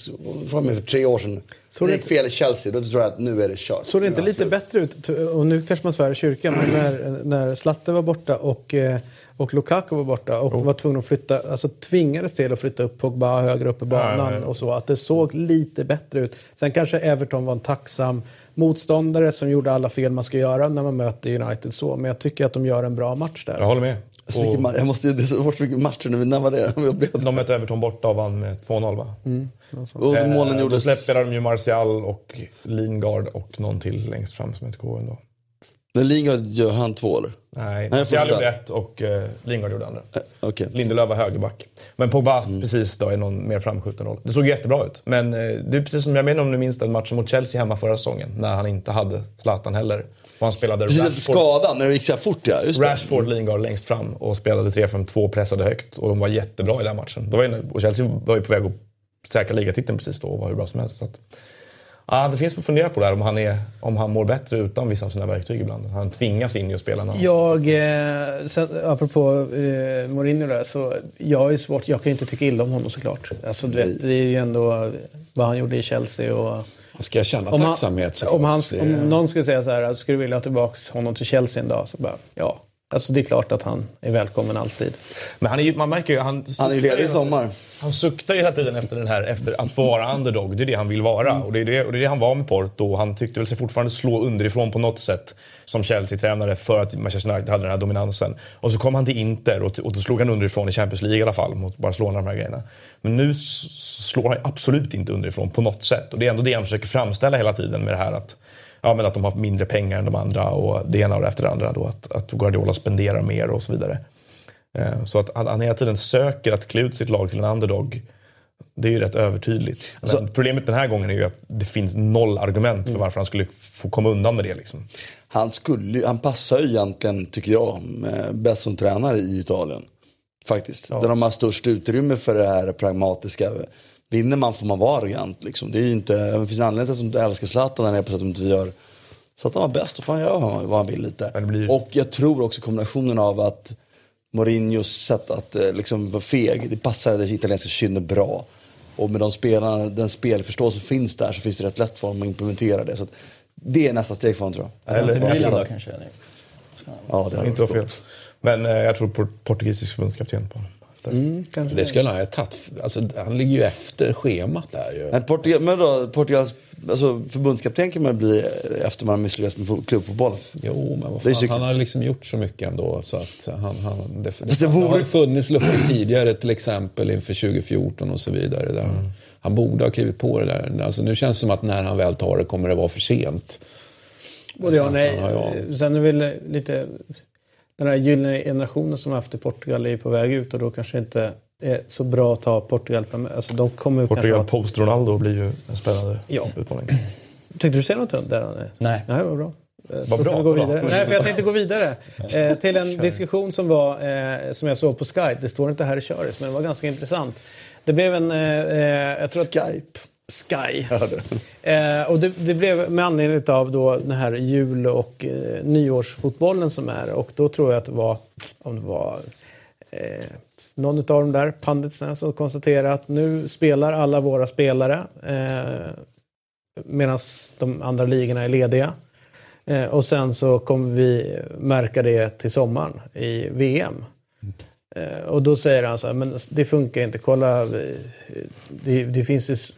för tre år sedan. Så det gick fel i Chelsea, då tror jag att nu är det kört. Såg det inte lite bättre ut? Och nu kanske man svär i kyrkan, men när, när Slatte var borta och, eh, och Lukaku var borta och var tvungen att flytta, alltså tvingades till att flytta upp Pogba högre upp i banan och så. Att det såg lite bättre ut. Sen kanske Everton var en tacksam motståndare som gjorde alla fel man ska göra när man möter United så. Men jag tycker att de gör en bra match där. Jag håller med. Så Och Jag måste, det är så mycket matcher nu, när var det? Jag blev, de mötte Everton borta och vann med 2-0 va? och Eh, målen Då gjordes... släppte de ju Martial och Lingard och någon till längst fram som heter K ändå. Men Lingard gör han två eller? Nej, Nej, första. gjorde ett och eh, Lingard gjorde andra. Eh, Okej. Lindelöf var högerback. Men Pogba precis då i någon mer framskjuten roll. Det såg jättebra ut. Men eh, det är precis som jag menar om du minns den matchen mot Chelsea hemma förra säsongen. När han inte hade Zlatan heller. Och han spelade Precis Rashford, skadan, när det gick så fort ja. Just det. Rashford Lingard längst fram och spelade 3-5-2 pressade högt. Och de var jättebra i den matchen. Var ju, och Chelsea var ju på väg att säkra ligatiteln precis då och var hur bra som helst. Så att, ja, det finns att fundera på där om han, är, om han mår bättre utan vissa av sina verktyg ibland. Han tvingas in i att spela när han... Jag, eh, sen, apropå eh, Mourinho där, så jag är svårt, jag kan ju inte tycka illa om honom såklart. Alltså, du vet, det är ju ändå vad han gjorde i Chelsea och... Man ska känna Om, han, tacksamhet såklart. om, han, Det- om någon skulle säga så här, skulle du vilja ha tillbaka honom till Chelsea en dag? Så bara, ja. Alltså det är klart att han är välkommen alltid. Men han är, ju- man märker ju, han, Han är ju ledig i sommar. Han suktar hela tiden efter, den här, efter att få vara underdog. Det är det han vill vara. Mm. Och, det är det, och det är det han var med Porto. Han tyckte väl sig fortfarande slå underifrån på något sätt som Chelsea-tränare för att Manchester United hade den här dominansen. Och så kom han till Inter och, och då slog han underifrån i Champions League i alla fall mot Barcelona de här grejerna. Men nu slår han absolut inte underifrån på något sätt. Och det är ändå det han försöker framställa hela tiden med det här att Ja, men att de har mindre pengar än de andra och det ena och det efter det andra. Då, att, att Guardiola spenderar mer och så vidare. Eh, Så att han, han hela tiden söker att klä ut sitt lag till en underdog. Det är ju rätt övertydligt. Alltså- problemet den här gången är ju att det finns noll argument för varför han skulle få komma undan med det. Liksom. Han, skulle, han passar ju egentligen, tycker jag, med- bäst som tränare i Italien. Faktiskt. Där de har störst utrymme för det här pragmatiska. Vinner man får man vara arrogant. Liksom. Det, är ju inte, det finns en anledning till att de älskar Zlatan där nere på sättet inte vi gör. Zlatan var bäst, fan gör han vad han vill lite. Det blir- Och jag tror också kombinationen av att Mourinhos sätt att eh, liksom vara feg, det passar det italienska kynnet bra. Och med de spelarna, den spelförståelse som finns där så finns det rätt lätt för honom att implementera det. Så att det är nästa steg för honom tror jag. Eller- Till Milan då kanske? Ja, det hade Inte varit var fel. Men eh, jag tror på portugisisk förbundskapten på honom. Efter. Kanske Det skulle han ha tagit. Alltså, han ligger ju efter schemat där ju. Men, Portugal, men då, Portugals alltså, förbundskapten kan man bli efter man har misslyckats med fo- klubbfotbollen. Jo, men vad fan, han har liksom gjort så mycket ändå. Så att han, han, det, det, det det vore- har ju funnits luckor tidigare, till exempel inför 2014 och så vidare. Där Han borde ha klivit på det där. Alltså, nu känns det som att när han väl tar det kommer det vara för sent. Både ja och nej. Sen är det väl lite... Den här gyllene generationen som har haft i Portugal är på väg ut och då kanske inte är så bra att ta Portugal fram. Alltså de kommer kanske Portugal ha... post-Ronaldo blir ju en spännande Ja. utmaning. Tänkte du säga något där? Nej. Nej, vad bra. Eh, Vad så bra, kan vi gå bra. vidare. Nej, för jag tänkte gå vidare eh, till en diskussion som var eh, som jag såg på Skype. Det står inte här i köris, men det var ganska intressant. Det blev en... Eh, eh, jag tror att Skype. Sky. Eh, och det, det blev med anledning av då den här jul och eh, nyårsfotbollen som är. Och då tror jag att det var, om det var eh, någon av de där panditsarna som konstaterade att nu spelar alla våra spelare eh, medan de andra ligorna är lediga. Eh, och sen så kommer vi märka det till sommaren i VM. Eh, och då säger han så här, men det funkar inte, kolla, eh, det, det finns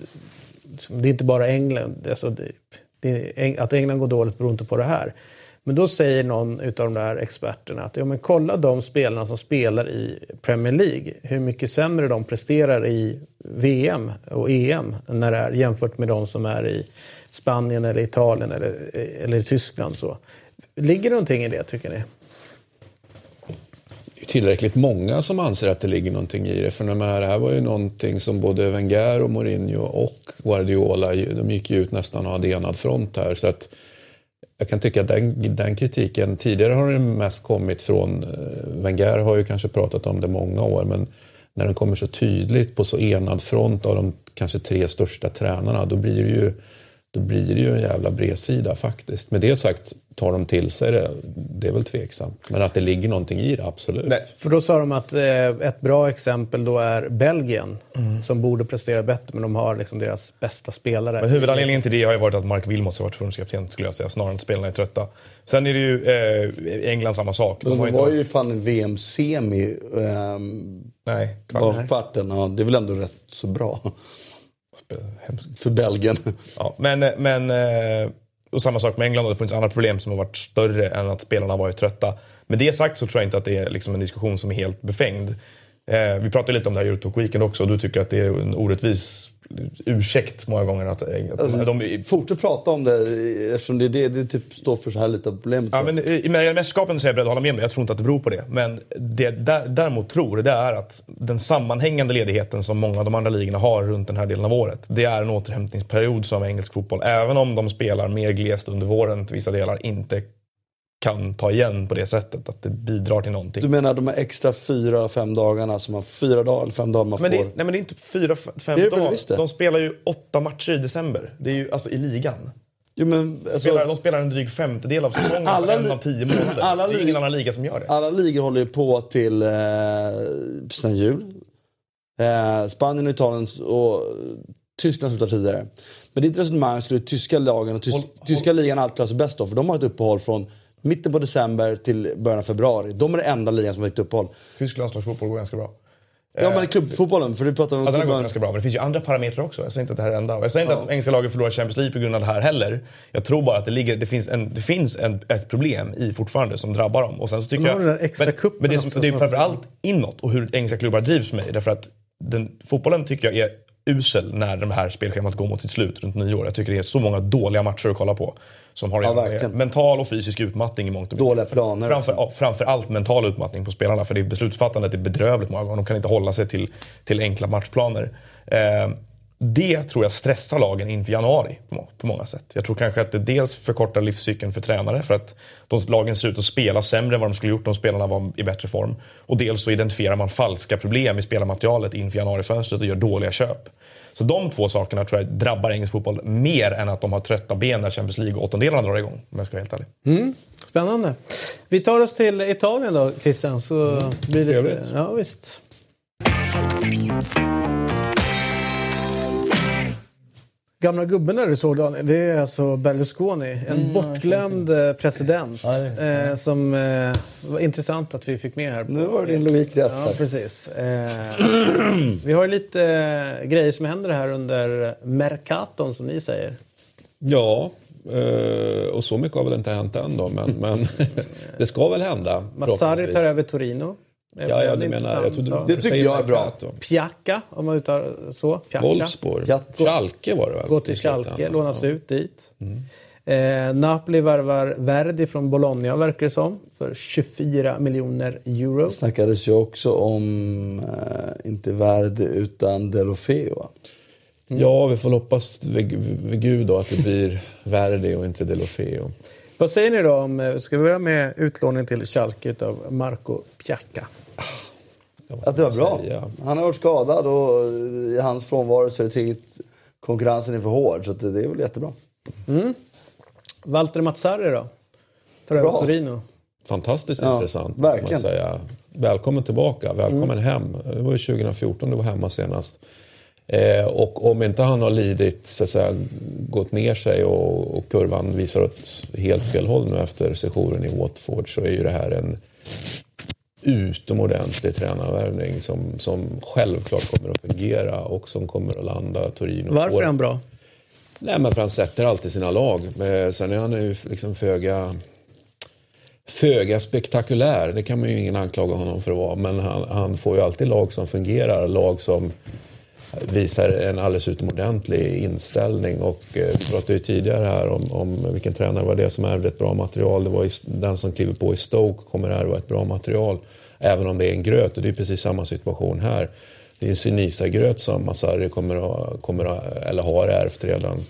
Liksom, det är inte bara England. Alltså det, det att England går dåligt beror inte på det här. Men då säger någon av de där experterna att ja, men kolla de spelarna som spelar i Premier League. Hur mycket sämre de presterar i VM och EM när det är, jämfört med de som är i Spanien eller Italien eller, eller i Tyskland. Så. Ligger det någonting i det tycker ni? Tillräckligt många som anser att det ligger någonting i det. För de här, det här var ju någonting som både Wenger och Mourinho och Guardiola, de gick ju ut nästan och hade enad front här. Så att jag kan tycka att den, den kritiken, tidigare har den mest kommit från, eh, Wenger har ju kanske pratat om det många år, men när den kommer så tydligt på så enad front av de kanske tre största tränarna, då blir det ju då blir det ju en jävla bredsida faktiskt. Med det sagt, tar de till sig det? Det är väl tveksamt. Men att det ligger någonting i det, absolut. Nej. För då sa de att eh, ett bra exempel då är Belgien mm. som borde prestera bättre men de har liksom deras bästa spelare. Men huvudanledningen till det har ju varit att Mark Wilmots har varit förbundskapten skulle jag säga, snarare än att spelarna är trötta. Sen är det ju eh, England samma sak. De, de var ju fan en VM-semi. Eh, Nej, kvart. kvarten. Ja, det är väl ändå rätt så bra. För Belgien. Ja, men, eh, men, eh, och samma sak med England. Det funnits andra problem som har varit större än att spelarna har varit trötta. Med det sagt så tror jag inte att det är liksom en diskussion som är helt befängd. Eh, vi pratade lite om det här i Eurotalk Weekend också och du tycker att det är en orättvis ursäkt många gånger. Att, att alltså, de, fortsätt prata om det eftersom det, det, det typ står för så här lite problem. Ja, men I mästerskapen så är jag beredd att hålla med mig. Jag tror inte att det beror på det. Men det jag däremot tror det är att den sammanhängande ledigheten som många av de andra ligorna har runt den här delen av året. Det är en återhämtningsperiod som engelsk fotboll, även om de spelar mer glest under våren till vissa delar, inte kan ta igen på det sättet. Att det bidrar till någonting. Du menar de här extra fyra, fem dagarna som man, fyra dagar eller fem dagar man men det, får? Nej men det är inte fyra, fem det dagar. De spelar ju åtta matcher i december. Det är ju alltså i ligan. Jo, men, alltså, spelar, de spelar en dryg femtedel av säsongen alla en av tio månader. Alla det är ingen annan liga som gör det. Alla ligor håller ju på till eh, sen jul. Eh, Spanien, Italien och Tyskland slutar tidigare. Men ditt resonemang skulle tyska lagen och tysk, håll, tyska håll. ligan alltid klara sig bäst av. För de har ett uppehåll från mitten på december till början av februari. De är det enda ligan som har ett uppehåll. Tysk landslagsfotboll går ganska bra. Ja men klubbfotbollen, för du pratar om... Ja, den har gått ganska bra. Men det finns ju andra parametrar också. Jag säger inte att det här är enda. Jag säger inte ja. att engelska laget förlorar Champions League på grund av det här heller. Jag tror bara att det, ligger, det finns, en, det finns en, ett problem i fortfarande som drabbar dem. Och sen så tycker jag, den extra men, men det, som, det är framförallt inåt och hur engelska klubbar drivs med. Därför att den, fotbollen tycker jag är usel när det här spelschemat går mot sitt slut runt nyår. Jag tycker det är så många dåliga matcher att kolla på. Som har ja, mental och fysisk utmattning i mångt och Dåliga planer. Framför, framför allt mental utmattning på spelarna. För det beslutsfattandet är bedrövligt många gånger. De kan inte hålla sig till, till enkla matchplaner. Eh, det tror jag stressar lagen inför januari på, på många sätt. Jag tror kanske att det dels förkortar livscykeln för tränare för att de, lagen ser ut att spela sämre än vad de skulle gjort om spelarna var i bättre form. Och dels så identifierar man falska problem i spelarmaterialet inför januarifönstret och gör dåliga köp. Så de två sakerna tror jag drabbar engelsk fotboll mer än att de har trötta ben när Champions League och åttondelarna drar igång. Om jag ska vara helt ärlig. Mm. Spännande. Vi tar oss till Italien då, Christian. Så mm. blir det lite... Ja, visst. Gamla gubben där du såg Daniel, det är alltså Berlusconi. En mm, bortglömd eh, president. Ja, eh, som eh, var intressant att vi fick med här. Nu var din logik rätt. Ja, precis. Eh, vi har lite eh, grejer som händer här under Mercaton som ni säger. Ja, eh, och så mycket har väl inte hänt än då, men, men det ska väl hända. Mazzari tar över Torino. Ja, ja, det menar jag. jag det tycker jag är bra. Pjacka, om man uttalar så. Wolfsburg. Schalke var det väl? Gå till Schalke, lånas ja. ut dit. Mm. Eh, Napoli värvar Verdi från Bologna verkar det som. För 24 miljoner euro. Det snackades ju också om, eh, inte Verdi utan Delofeo. Mm. Ja, vi får hoppas vid, vid Gud då att det blir Verdi och inte Delofeo. Vad säger ni då om, eh, ska vi börja med utlåning till Schalke av Marco Pjacka? Att det var bra. Säga. Han har varit skadad och i hans frånvaro så är det konkurrensen är för hård. Så det, är väl jättebra. Mm. Walter Mazzarri då? Tar över Torino. Fantastiskt ja, intressant. Verkligen. Man säga. Välkommen tillbaka, välkommen mm. hem. Det var ju 2014 du var hemma senast. Eh, och om inte han har lidit, så att säga, gått ner sig och, och kurvan visar åt helt fel håll nu efter sessionen i Watford så är ju det här en utomordentlig tränarvärvning som, som självklart kommer att fungera och som kommer att landa Torino. Varför är han bra? Nej, men för han sätter alltid sina lag. Sen är han ju liksom föga föga spektakulär. Det kan man ju ingen anklaga honom för att vara. Men han, han får ju alltid lag som fungerar. Lag som visar en alldeles utomordentlig inställning. Och eh, vi pratade ju tidigare här om, om vilken tränare var det som ärvde ett bra material. Det var den som kliver på i Stoke kommer ärva ett bra material. Även om det är en gröt och det är precis samma situation här. Det är en Sinisa-gröt som Masari kommer att, kommer att, eller har ärvt redan.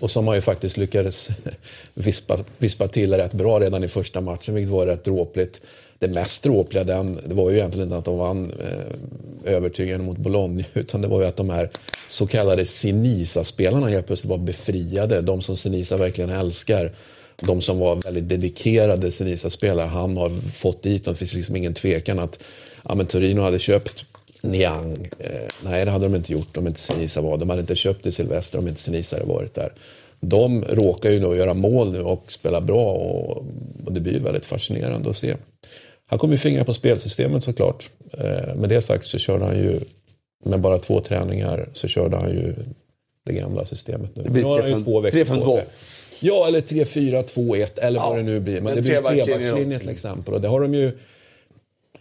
Och som han ju faktiskt lyckades vispa, vispa till rätt bra redan i första matchen, vilket var rätt dråpligt. Det mest dråpliga den, det var ju egentligen inte att de vann eh, övertygande mot Bologna, utan det var ju att de här så kallade Sinisa-spelarna helt plötsligt var befriade. De som Sinisa verkligen älskar. De som var väldigt dedikerade Sinisa-spelare, han har fått dit dem. Det finns liksom ingen tvekan att ja, men Torino hade köpt Niang. Eh, nej, det hade de inte gjort om inte Sinisa var. De hade inte köpt det Silvester om inte Sinisa hade varit där. De råkar ju nu göra mål nu och spela bra och, och det blir ju väldigt fascinerande att se. Han kommer ju fingra på spelsystemet såklart. Eh, med det sagt så körde han ju med bara två träningar så körde han ju det gamla systemet nu. Det blir nu har han ju två veckor på 3-5-2. sig. Ja, eller 3-4-2-1 eller Ja, vad det nu blir. Men en det blir en trebackslinje trebackslinje då. till exempel. Och det har de ju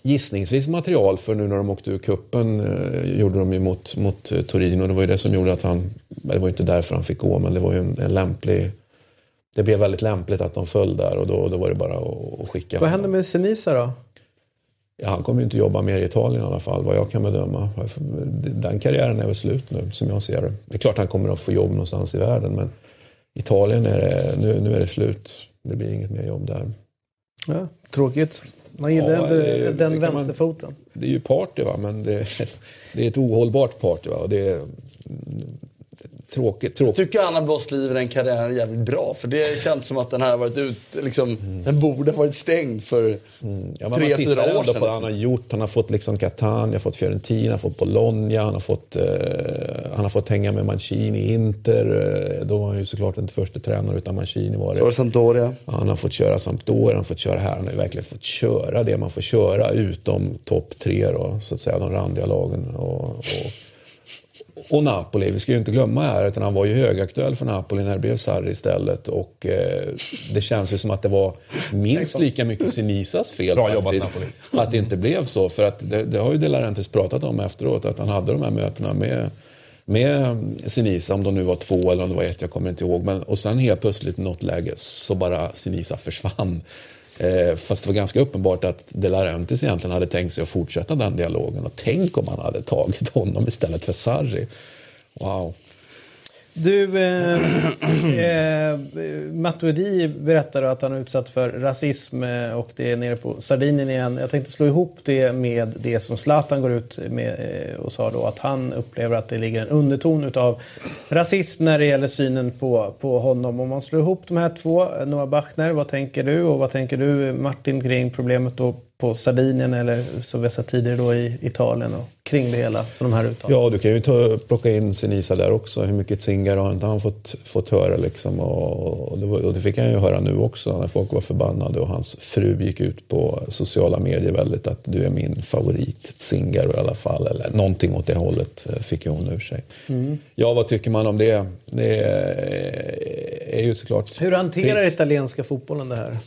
gissningsvis material för nu när de åkte ur kuppen eh, gjorde de ju mot, mot eh, Torino. Det var ju det som gjorde att han, det var ju inte därför han fick gå, men det var ju en, en lämplig det blev väldigt lämpligt att de föll där och då, då var det bara att, att skicka Vad händer med Senisa då? Ja, han kommer ju inte jobba mer i Italien i alla fall, vad jag kan bedöma. Den karriären är väl slut nu, som jag ser det. Det är klart han kommer att få jobb någonstans i världen, men Italien är det, nu, nu är det slut. Det blir inget mer jobb där. Ja, tråkigt. Man gillar Ja, det- det den man- vänsterfoten. Det är ju party, va? men det, det är ett ohållbart party. Va? Och det är tråkigt. tråkigt. Tycker Anna Boss liv den karriären jävligt bra. För det känns som att den här har varit ut, liksom, den borde ha varit stängd för Ja, men man tre, fyra år sedan. på vad han har liksom. gjort. Han har fått liksom Catania, har fått Fiorentina, han har fått Bologna, han har fått, eh, han har fått hänga med Mancini i Inter. Eh, då var han ju såklart inte första tränare utan Mancini var det. Så var det Sampdoria. Ja, Han har fått köra Sampdoria, han har fått köra här. Han har ju verkligen fått köra det man får köra utom topp tre då, så att säga, de randiga lagen. Och, och, och Napoli, vi ska ju inte glömma här, utan han var ju högaktuell för Napoli när det blev Sarri istället. Och eh, det känns ju som att det var minst lika mycket Sinisas fel Bra jobbat, faktiskt. Napoli. Att det inte blev så. För att det, det har ju De Laurentiis pratat om efteråt, att han hade de här mötena med med Sinisa, om de nu var två eller om det var ett, jag kommer inte ihåg. Men, och sen helt plötsligt i något läge så bara Sinisa försvann. Eh, fast det var ganska uppenbart att De Laurentiis egentligen hade tänkt sig att fortsätta den dialogen. Och tänk om han hade tagit honom istället för Sarri. Wow. Du, eh, eh, Matuidi berättade att han är utsatt för rasism eh, och det är nere på Sardinien igen. Jag tänkte slå ihop det med det som Zlatan går ut med eh, och sa då att han upplever att det ligger en underton utav rasism när det gäller synen på, på honom. Om man slår ihop de här två, Noah Bachner, vad tänker du och vad tänker du Martin kring problemet då på Sardinien eller som vi sett tidigare då i Italien och kring det hela de här? Ja, du kan ju ta, plocka in Sinisa där också. Hur mycket Zingar har inte han fått, fått höra liksom? Och, och, det var, och det fick han ju höra nu också när folk var förbannade och hans fru gick ut på sociala medier väldigt att du är min favorit Zingar i alla fall. Eller någonting åt det hållet eh, fick ju hon ur sig. Ja, vad tycker man om det? Det är, är ju såklart Hur hanterar trist. italienska fotbollen det här?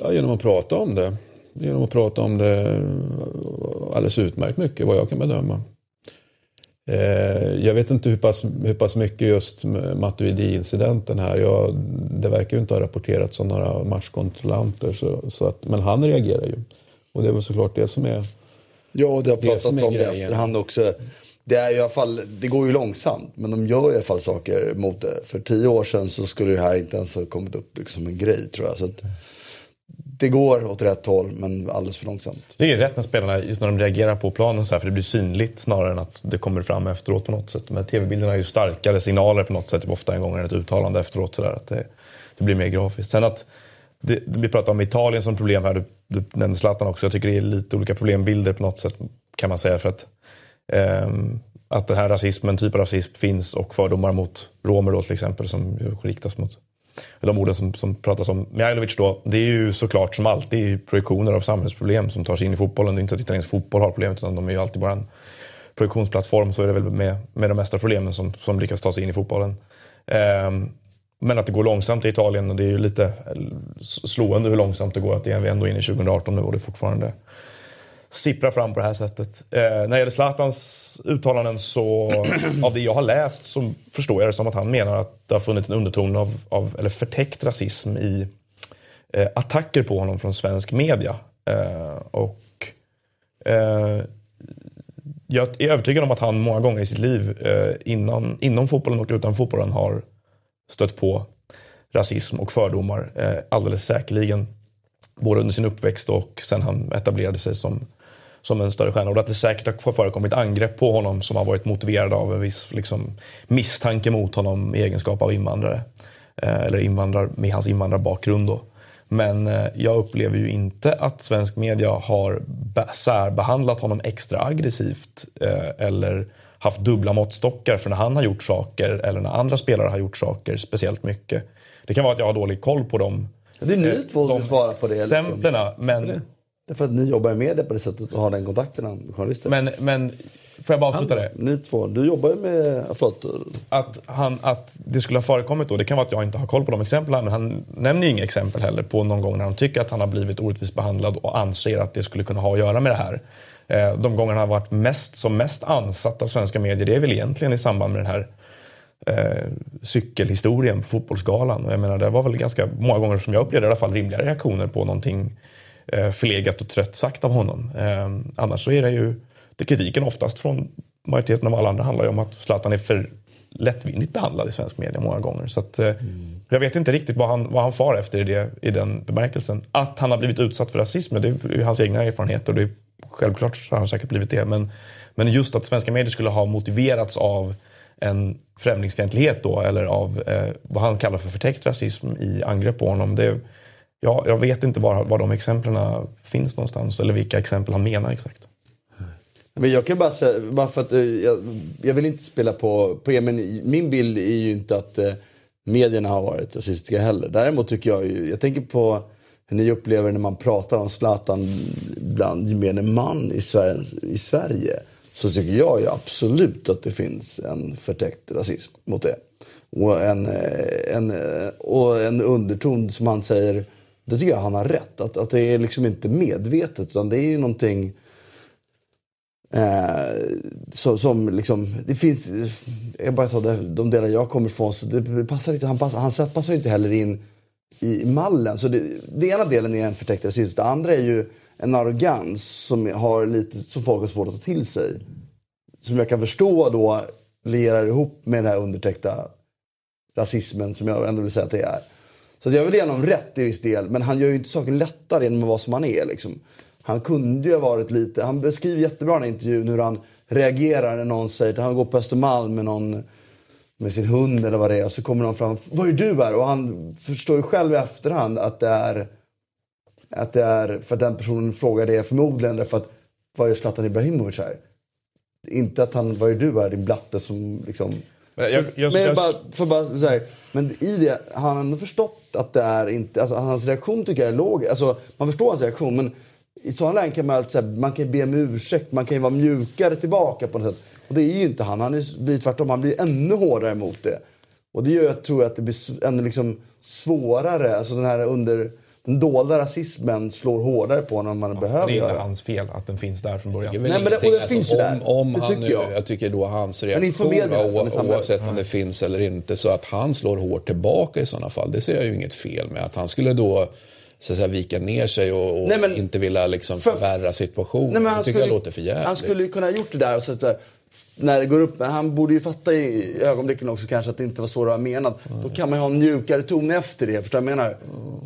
Ja, genom att prata om det. Genom att prata om det alldeles utmärkt mycket, vad jag kan bedöma. Eh, jag vet inte hur pass, hur pass mycket just Matuidi-incidenten här. Jag, det verkar ju inte ha rapporterats av några matchkontrollanter. Så, så att, men han reagerar ju. Och det är väl såklart det som är... Ja, det har pratats om det i grejen. efterhand också. Det, är ju i alla fall, det går ju långsamt, men de gör i alla fall saker mot det. För tio år sedan så skulle det här inte ens ha kommit upp liksom som en grej tror jag. Så att, det går åt rätt håll, men alldeles för långsamt. Det är rätt när spelarna, just när de reagerar på planen så här, för det blir synligt snarare än att det kommer fram efteråt på något sätt. Men tv-bilderna är ju starkare signaler på något sätt, typ ofta en gång än ett uttalande efteråt. Så där, att det, det blir mer grafiskt. Sen att det, vi pratar om Italien som problem här, du, du nämnde Zlatan också. Jag tycker det är lite olika problembilder på något sätt kan man säga. för att ehm, att den här rasismen, typ av rasism finns och fördomar mot romer då till exempel som riktas mot de orden som, som pratas om Mijailovic då, det är ju såklart som alltid projektioner av samhällsproblem som tar sig in i fotbollen. Det är inte att italiensk fotboll har problem utan de är ju alltid bara en projektionsplattform. Så är det väl med, med de mesta problemen som, som lyckas ta sig in i fotbollen. Um, men att det går långsamt i Italien och det är ju lite eh, slående hur långsamt det går. Att det är ändå inne i 2018 nu och det är fortfarande sipprar fram på det här sättet. Eh, när det gäller Zlatans uttalanden så, av det jag har läst, så förstår jag det som att han menar att det har funnits en underton av, av eller förtäckt rasism i eh, attacker på honom från svensk media. Eh, och eh, jag är övertygad om att han många gånger i sitt liv, eh, innan, inom fotbollen och utan fotbollen, har stött på rasism och fördomar. Eh, alldeles säkerligen. Både under sin uppväxt och sen han etablerade sig som, som en större stjärna. Och att det säkert har förekommit angrepp på honom som har varit motiverade av en viss liksom, misstanke mot honom i egenskap av invandrare. Eh, eller invandrar, med hans invandrarbakgrund. Då. Men eh, jag upplever ju inte att svensk media har särbehandlat honom extra aggressivt eh, eller haft dubbla måttstockar för när han har gjort saker eller när andra spelare har gjort saker speciellt mycket. Det kan vara att jag har dålig koll på dem. Det är ni två som svarar på det. Liksom. Men... Därför att ni jobbar i media på det sättet och har den kontakten med journalister. Men, men får jag bara avsluta det? Ni två, du jobbar ju med... Förlåt. Att, han, att det skulle ha förekommit då, det kan vara att jag inte har koll på de exemplen. Men han nämner ju inga exempel heller på någon gång när han tycker att han har blivit orättvist behandlad och anser att det skulle kunna ha att göra med det här. Eh, de gånger han har varit mest, som mest ansatt av svenska medier, det är väl egentligen i samband med den här eh, cykelhistorien på Fotbollsgalan. Och jag menar, det var väl ganska många gånger som jag upplevde i alla fall rimliga reaktioner på någonting förlegat och trött sagt av honom. Eh, annars så är det ju det kritiken oftast från majoriteten av alla andra handlar ju om att Zlatan är för lättvindigt behandlad i svensk media många gånger. Så att, mm. Jag vet inte riktigt vad han, vad han far efter i, det, i den bemärkelsen. Att han har blivit utsatt för rasism, det är hans egna erfarenheter och det är, självklart så har han säkert blivit det. Men, men just att svenska medier skulle ha motiverats av en främlingsfientlighet då, eller av eh, vad han kallar för förtäckt rasism i angrepp på honom. Det, ja, jag vet inte var, var de exemplen finns någonstans eller vilka exempel han menar exakt. Men jag kan bara säga, bara för att eh, jag, jag vill inte spela på, på er, men min bild är ju inte att eh, medierna har varit rasistiska heller. Däremot tycker jag ju, jag tänker på hur ni upplever när man pratar om Zlatan bland gemene man i Sverige, i Sverige. Så tycker jag ju absolut att det finns en förtäckt rasism mot det. Och en, eh, en, eh, och en underton som han säger, det tycker jag han har rätt. Att, att det är liksom inte medvetet utan det är ju någonting Eh, som, som liksom, det finns, jag bara tar det, de delar jag kommer ifrån, så det passar inte, han, passar, han passar ju inte heller in i, mallen. Så det, det ena delen är en förtäckt rasism, det andra är ju en arrogans som, har lite, som folk har svårt att ta till sig. Som jag kan förstå då lierar ihop med den här undertäckta rasismen som jag ändå vill säga att det är. Så jag vill ge honom rätt i viss del, men han gör ju inte saken lättare genom att vara som han är. Liksom. Han kunde ju ha varit lite... Han beskriver jättebra i intervjun hur han reagerar när någon säger att han går på Östermalm med någon med sin hund eller vad det är. Och så kommer någon fram. Vad är du här? Och han förstår ju själv i efterhand att det är att det är för att den personen frågar det förmodligen därför att vad är Zlatan Ibrahimovic här? Inte att han, vad är du här din blatte som liksom... Men, jag, jag, men, jag, bara, för bara, så här, men i det, han har ändå förstått att det är inte, alltså, hans reaktion tycker jag är logisk. Alltså, man förstår hans reaktion men i sådana lägen kan man, alltså, man kan be om ursäkt, man kan ju vara mjukare tillbaka på något sätt. Och det är ju inte han, han blir tvärtom, han blir ännu hårdare mot det. Och det gör jag tror att det blir ännu liksom svårare, alltså den här under den dolda rasismen slår hårdare på honom än man ja, behöver Det är inte göra. hans fel att den finns där från början. Nej, men det, och det alltså, finns ju där. Om det han tycker jag. jag tycker då hans reaktion, oavsett om det finns eller inte, så att han slår hårt tillbaka i sådana fall, det ser jag ju inget fel med. Att han skulle då så att säga, vika ner sig och, och nej, men, inte vilja liksom för, förvärra situationen. Nej, men det tycker skulle, jag låter för jävligt. Han skulle ju kunna ha gjort det där. Och så där när det går upp, men han borde ju fatta i ögonblicken också kanske att det inte var så det var menat. Mm. Då kan man ju ha en mjukare ton efter det. Förstår jag menar?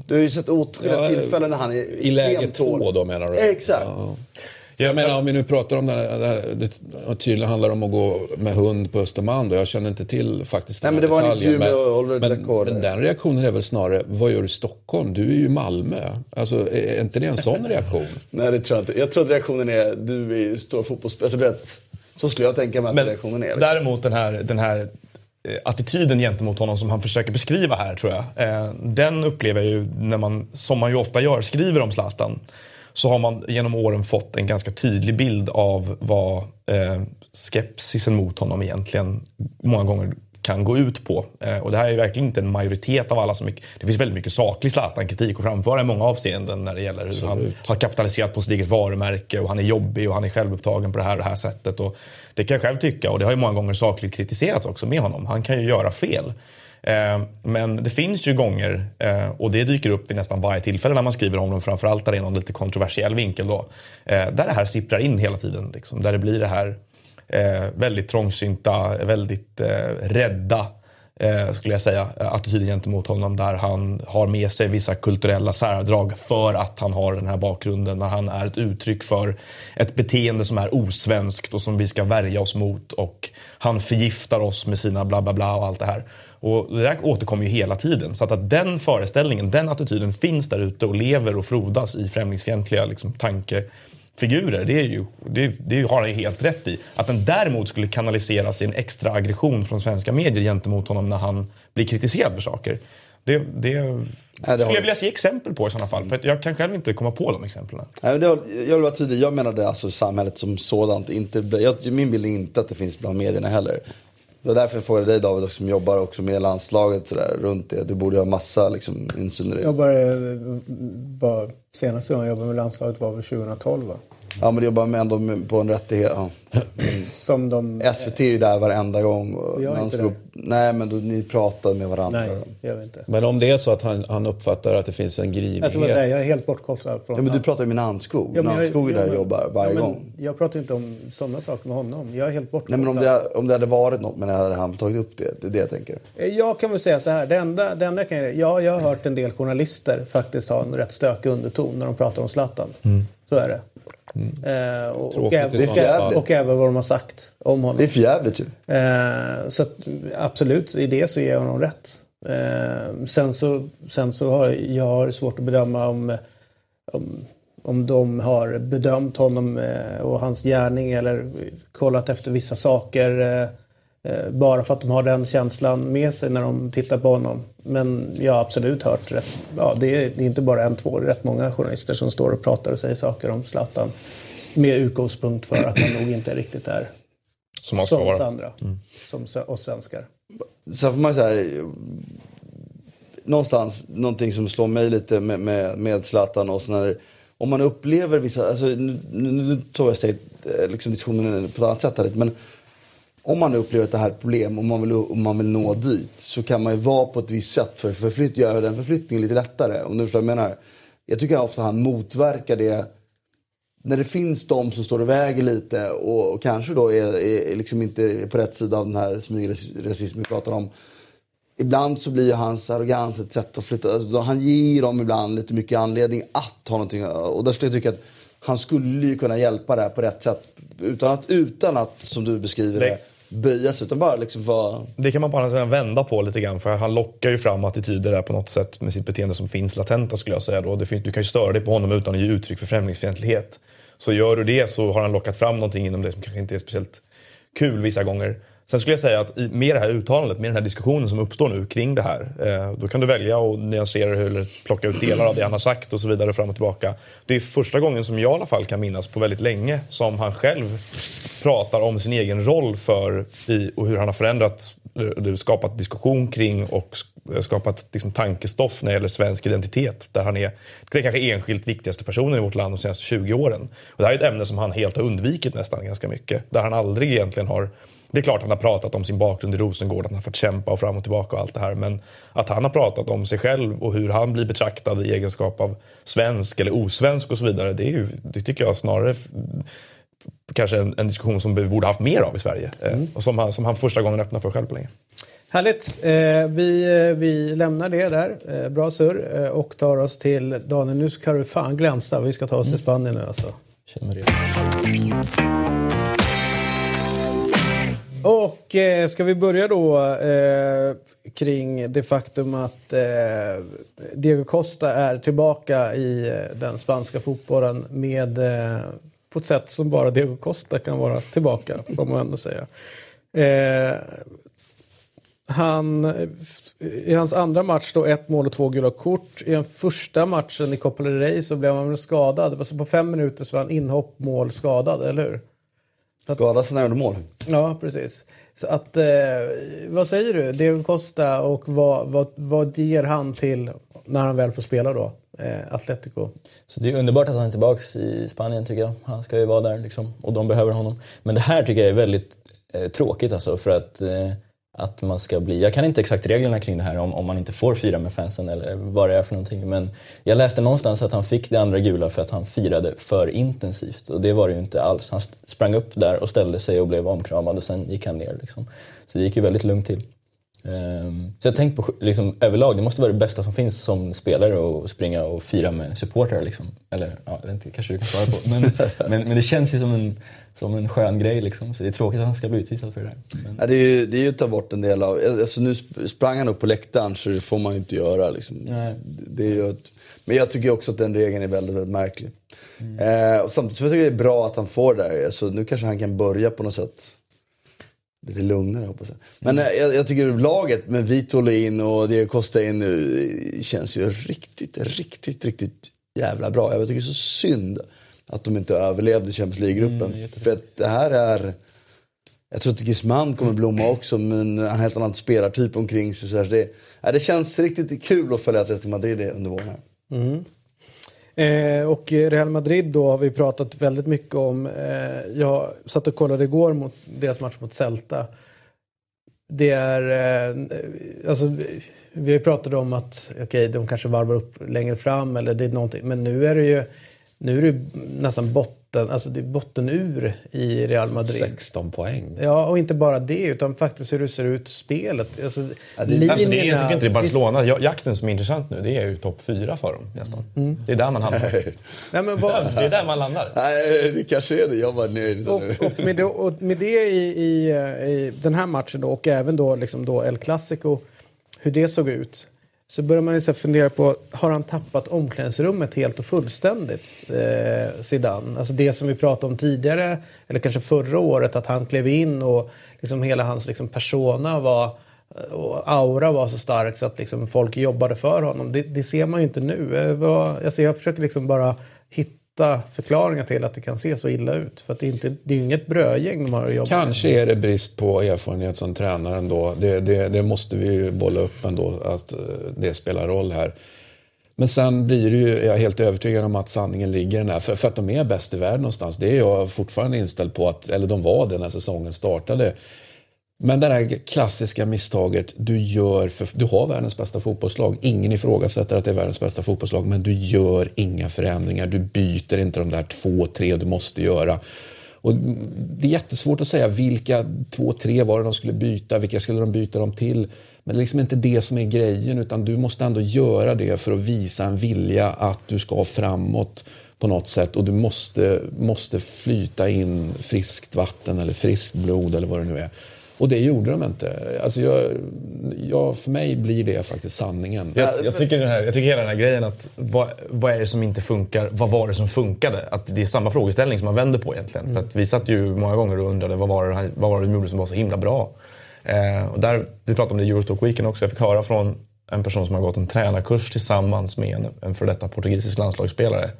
Du har ju sett åtskilliga ja, tillfällen när han är I läge två då menar du? Exakt. Ja. Jag menar om vi nu pratar om det här, det tydligen handlar om att gå med hund på Östermalm då. Jag känner inte till faktiskt Nej, men det var en intervju med Oliver men, men den reaktionen är väl snarare, vad gör du i Stockholm? Du är ju i Malmö. Alltså är inte det en sån reaktion? Nej det tror jag inte. Jag tror att reaktionen är, du är ju stor fotbollsspelare. Alltså, så skulle jag tänka mig att men, reaktionen är. Liksom. Däremot den här, den här eh, attityden gentemot honom som han försöker beskriva här tror jag. Eh, den upplever jag ju när man, som man ju ofta gör, skriver om Zlatan så har man genom åren fått en ganska tydlig bild av vad eh, skepsisen mot honom egentligen många gånger kan gå ut på. Eh, och det här är verkligen inte en majoritet av alla som... Det finns väldigt mycket saklig Zlatan-kritik att framföra i många avseenden när det gäller hur Absolut. han har kapitaliserat på sitt eget varumärke och han är jobbig och han är självupptagen på det här och det här sättet. Och det kan jag själv tycka och det har ju många gånger sakligt kritiserats också med honom. Han kan ju göra fel. Eh, men det finns ju gånger, eh, och det dyker upp vid nästan varje tillfälle när man skriver om dem, framförallt där det är någon lite kontroversiell vinkel då, där det här sipprar in hela tiden. Liksom, där det blir det här eh, väldigt trångsynta, väldigt eh, rädda eh, skulle jag säga, eh, attityden gentemot honom där han har med sig vissa kulturella särdrag för att han har den här bakgrunden, när han är ett uttryck för ett beteende som är osvenskt och som vi ska värja oss mot och han förgiftar oss med sina bla bla bla och allt det här. Och det där återkommer ju hela tiden. Så att, att den föreställningen, den attityden finns där ute och lever och frodas i främlingsfientliga liksom, tanke figurer, det, är ju, det, det har han ju helt rätt i. Att den däremot skulle kanalisera sin extra aggression från svenska medier gentemot honom när han blir kritiserad för saker. Det, det, Nej, det skulle jag vilja se exempel på i sådana fall. För jag kan själv inte komma på de exemplen. Nej, det, jag vill vara tydlig, jag menade alltså samhället som sådant. Inte, jag, min bild är inte att det finns bland medierna heller. Det var därför jag frågade dig David som jobbar också med landslaget sådär, runt det. Du borde ha massa liksom, insyn i det. Jag började, eh, bara, senaste gången jag jobbade med landslaget var väl 2012 va? Ja men du jobbar med ändå på en rättighet. Ja. Som de, SVT är ju där varenda gång. Jag är inte där. Nej men då, ni pratar med varandra. Nej, jag vet inte. Men om det är så att han, han uppfattar att det finns en grivighet. Alltså, jag är helt bortkopplad från Ja men du pratar ju med Nannskog. Ja, Nannskog är där och jobbar varje ja, gång. Jag pratar inte om sådana saker med honom. Jag är helt bortkopplad. Nej men om det, om det hade varit något men hade han tagit upp det? Det är det jag tänker. Jag kan väl säga så här. Det enda, det enda kan jag, ja, jag har hört en del journalister faktiskt ha en rätt stökig underton när de pratar om Zlatan. Mm. Så är det. Mm. Eh, och, och, även, och, även vad de har sagt om honom. Det är förjävligt ju. Eh, så att, absolut, i det så ger jag honom rätt. Eh, sen så, sen så har jag har svårt att bedöma om, om, om de har bedömt honom eh, och hans gärning eller kollat efter vissa saker bara för att de har den känslan med sig när de tittar på honom. Men jag har absolut hört rätt. Ja, det är, inte bara en, två, det är rätt många journalister som står och pratar och säger saker om Zlatan. Med utgångspunkt för att han nog inte riktigt är som, som oss andra. Mm. Som oss svenskar. Sen får man säga någonstans någonting som slår mig lite med, med, med Zlatan och när om man upplever vissa, alltså, nu, nu tog jag steg, eh, liksom diskussionen på ett annat sätt här, men om man upplever att det här är ett problem och man vill, och man vill nå dit så kan man ju vara på ett visst sätt för att förflytt, göra den förflyttningen lite lättare. Om du förstår vad jag menar. Jag tycker ofta han motverkar det när det finns de som står och väger lite och, och kanske då är, är liksom inte på rätt sida av den här smygrasismen vi pratar om. Ibland så blir hans arrogans ett sätt att flytta. Alltså, han ger dem ibland lite mycket anledning att ha någonting. Och där skulle jag tycka att han skulle ju kunna hjälpa det här på rätt sätt. Utan att, utan att som du beskriver det, böja sig utan bara liksom vara... Det kan man bara vända på lite grann för han lockar ju fram attityder där på något sätt med sitt beteende som finns latenta skulle jag säga. Då. Det finns, du kan ju störa dig på honom utan att ge uttryck för främlingsfientlighet. Så gör du det så har han lockat fram någonting inom dig som kanske inte är speciellt kul vissa gånger. Sen skulle jag säga att med det här uttalandet, med den här diskussionen som uppstår nu kring det här. Eh, då kan du välja att nyansera eller plocka ut delar av det han har sagt och så vidare fram och tillbaka. Det är första gången som jag i alla fall kan minnas på väldigt länge som han själv pratar om sin egen roll för i, och hur han har förändrat, eh, skapat diskussion kring och eh, skapat liksom, tankestoff när det gäller svensk identitet. Där han är den kanske enskilt viktigaste personen i vårt land de senaste 20 åren. Och det här är ett ämne som han helt har undvikit nästan ganska mycket. Där han aldrig egentligen har det är klart att han har pratat om sin bakgrund i Rosengård, att han har fått kämpa och fram och tillbaka och allt det här. Men att han har pratat om sig själv och hur han blir betraktad i egenskap av svensk eller osvensk och så vidare. Det, är ju, det tycker jag snarare kanske en, en, diskussion som vi borde haft mer av i Sverige. Eh, mm. och som han, som han första gången öppnar för själv på länge. Härligt. Eh, vi, eh, vi lämnar det där. Eh, bra surr. Eh, och tar oss till Daniel. Nu ska du fan glänsa. Vi ska ta oss till Spanien nu alltså. Känner det. Och eh, ska vi börja då eh, kring det faktum att eh, Diego Costa är tillbaka i eh, den spanska fotbollen med eh, på ett sätt som bara Diego Costa kan vara tillbaka, får man ändå säga. Eh, han, I hans andra match då ett mål och två gula kort. I den första matchen i Copa del Rey så blev han väl skadad. Alltså på fem minuter så var han inhopp, mål, skadad, eller hur? När han gjorde mål. Ja, precis. Så att, eh, vad säger du? Diego Costa och vad, vad, vad ger han till när han väl får spela då? Eh, Atletico. Så det är underbart att han är tillbaka i Spanien tycker jag. Han ska ju vara där liksom, och de behöver honom. Men det här tycker jag är väldigt eh, tråkigt alltså för att eh, att man ska bli, jag kan inte exakt reglerna kring det här om, om man inte får fira med fansen eller vad det är för någonting. Men jag läste någonstans att han fick det andra gula för att han firade för intensivt. Och det var det ju inte alls. Han sprang upp där och ställde sig och blev omkramad och sen gick han ner. Liksom. Så det gick ju väldigt lugnt till. Um, så jag tänkte på liksom, överlag, det måste vara det bästa som finns som spelare att springa och fira med supportrar. Liksom. Eller ja, det kanske du kan svara på. Men, men, men, det känns ju som en, som en skön grej liksom. Så det är tråkigt att han ska bli utvisad för det där. Men... Ja, det, är ju, det är ju att ta bort en del av... Alltså nu sprang han upp på läktaren så det får man ju inte göra. Liksom. Nej. Det är ett, men jag tycker också att den regeln är väldigt, väldigt märklig. Mm. Eh, och samtidigt som jag tycker det är bra att han får det där. Alltså, nu kanske han kan börja på något sätt lite lugnare hoppas jag. Men mm. jag, jag, tycker laget med Vitolo in och det kostar in nu känns ju riktigt, riktigt, riktigt jävla bra. Jag tycker det är så synd att de inte överlevde Champions League-gruppen. Mm, för att det här är... Jag tror att Griezmann kommer blomma också, men en helt annan spelartyp omkring sig. Så det, ja, det känns riktigt kul att följa Atletico Madrid under våren här. Mm. Eh, och Real Madrid då har vi pratat väldigt mycket om. Eh, jag satt och kollade igår mot deras match mot Celta. Det är, eh, alltså, vi har pratat om att okay, de kanske varvar upp längre fram eller det är någonting. Men nu är det ju nu är det nästan botten, alltså det är bottenur i Real Madrid. 16 poäng. Ja, och inte bara det, utan faktiskt hur det ser ut spelet. Alltså, ja, det, alltså det, jag tycker inte det är Barcelona. Jakten som är intressant nu, det är ju topp fyra för dem nästan. Mm. Det är där man hamnar. Nej, men vad... Det är där man landar. Nej, det kanske är det. Jag var nöjd. Och, och, med det, och med det i, i, i, den här matchen då, och även då, liksom då El Clasico, hur det såg ut så börjar man ju fundera på, har han tappat omklädningsrummet helt och fullständigt? Eh, Zidane. Alltså det som vi pratade om tidigare, eller kanske förra året, att han klev in och liksom hela hans liksom persona var och aura var så stark så att liksom folk jobbade för honom. Det, det ser man ju inte nu. Eh, alltså jag försöker liksom bara hitta hitta förklaringar till att det kan se så illa ut. För att det, är inte, det är inget brödgäng de har att jobba Kanske med. är det brist på erfarenhet som tränare ändå. Det, det, det måste vi ju bolla upp ändå, att eh, det spelar roll här. Men sen blir det ju, jag är helt övertygad om att sanningen ligger den här. För, för att de är bäst i världen någonstans. Det är jag fortfarande inställd på att, eller de var det när säsongen startade. Men det där klassiska misstaget du gör, för du har världens bästa fotbollslag. Ingen ifrågasätter att det är världens bästa fotbollslag, men du gör inga förändringar. Du byter inte de där två, tre du måste göra. Och det är jättesvårt att säga vilka två, tre var det de skulle byta, vilka skulle de byta dem till. Men det är liksom inte det som är grejen, utan du måste ändå göra det för att visa en vilja att du ska framåt på något sätt och du måste, måste flyta in friskt vatten eller friskt blod eller vad det nu är. Och det gjorde de inte. Alltså jag, jag, för mig blir det faktiskt sanningen. Jag, jag, tycker, den här, jag tycker hela den här grejen att vad, vad är det som inte funkar? Vad var det som funkade? Att det är samma frågeställning som man vänder på egentligen. Mm. För att vi satt ju många gånger och undrade vad var det, vad var det de gjorde som var så himla bra? Eh, och där, vi pratade om det i Eurotalk Weekend också. Jag fick höra från en person som har gått en tränarkurs tillsammans med en, en före detta portugisisk landslagsspelare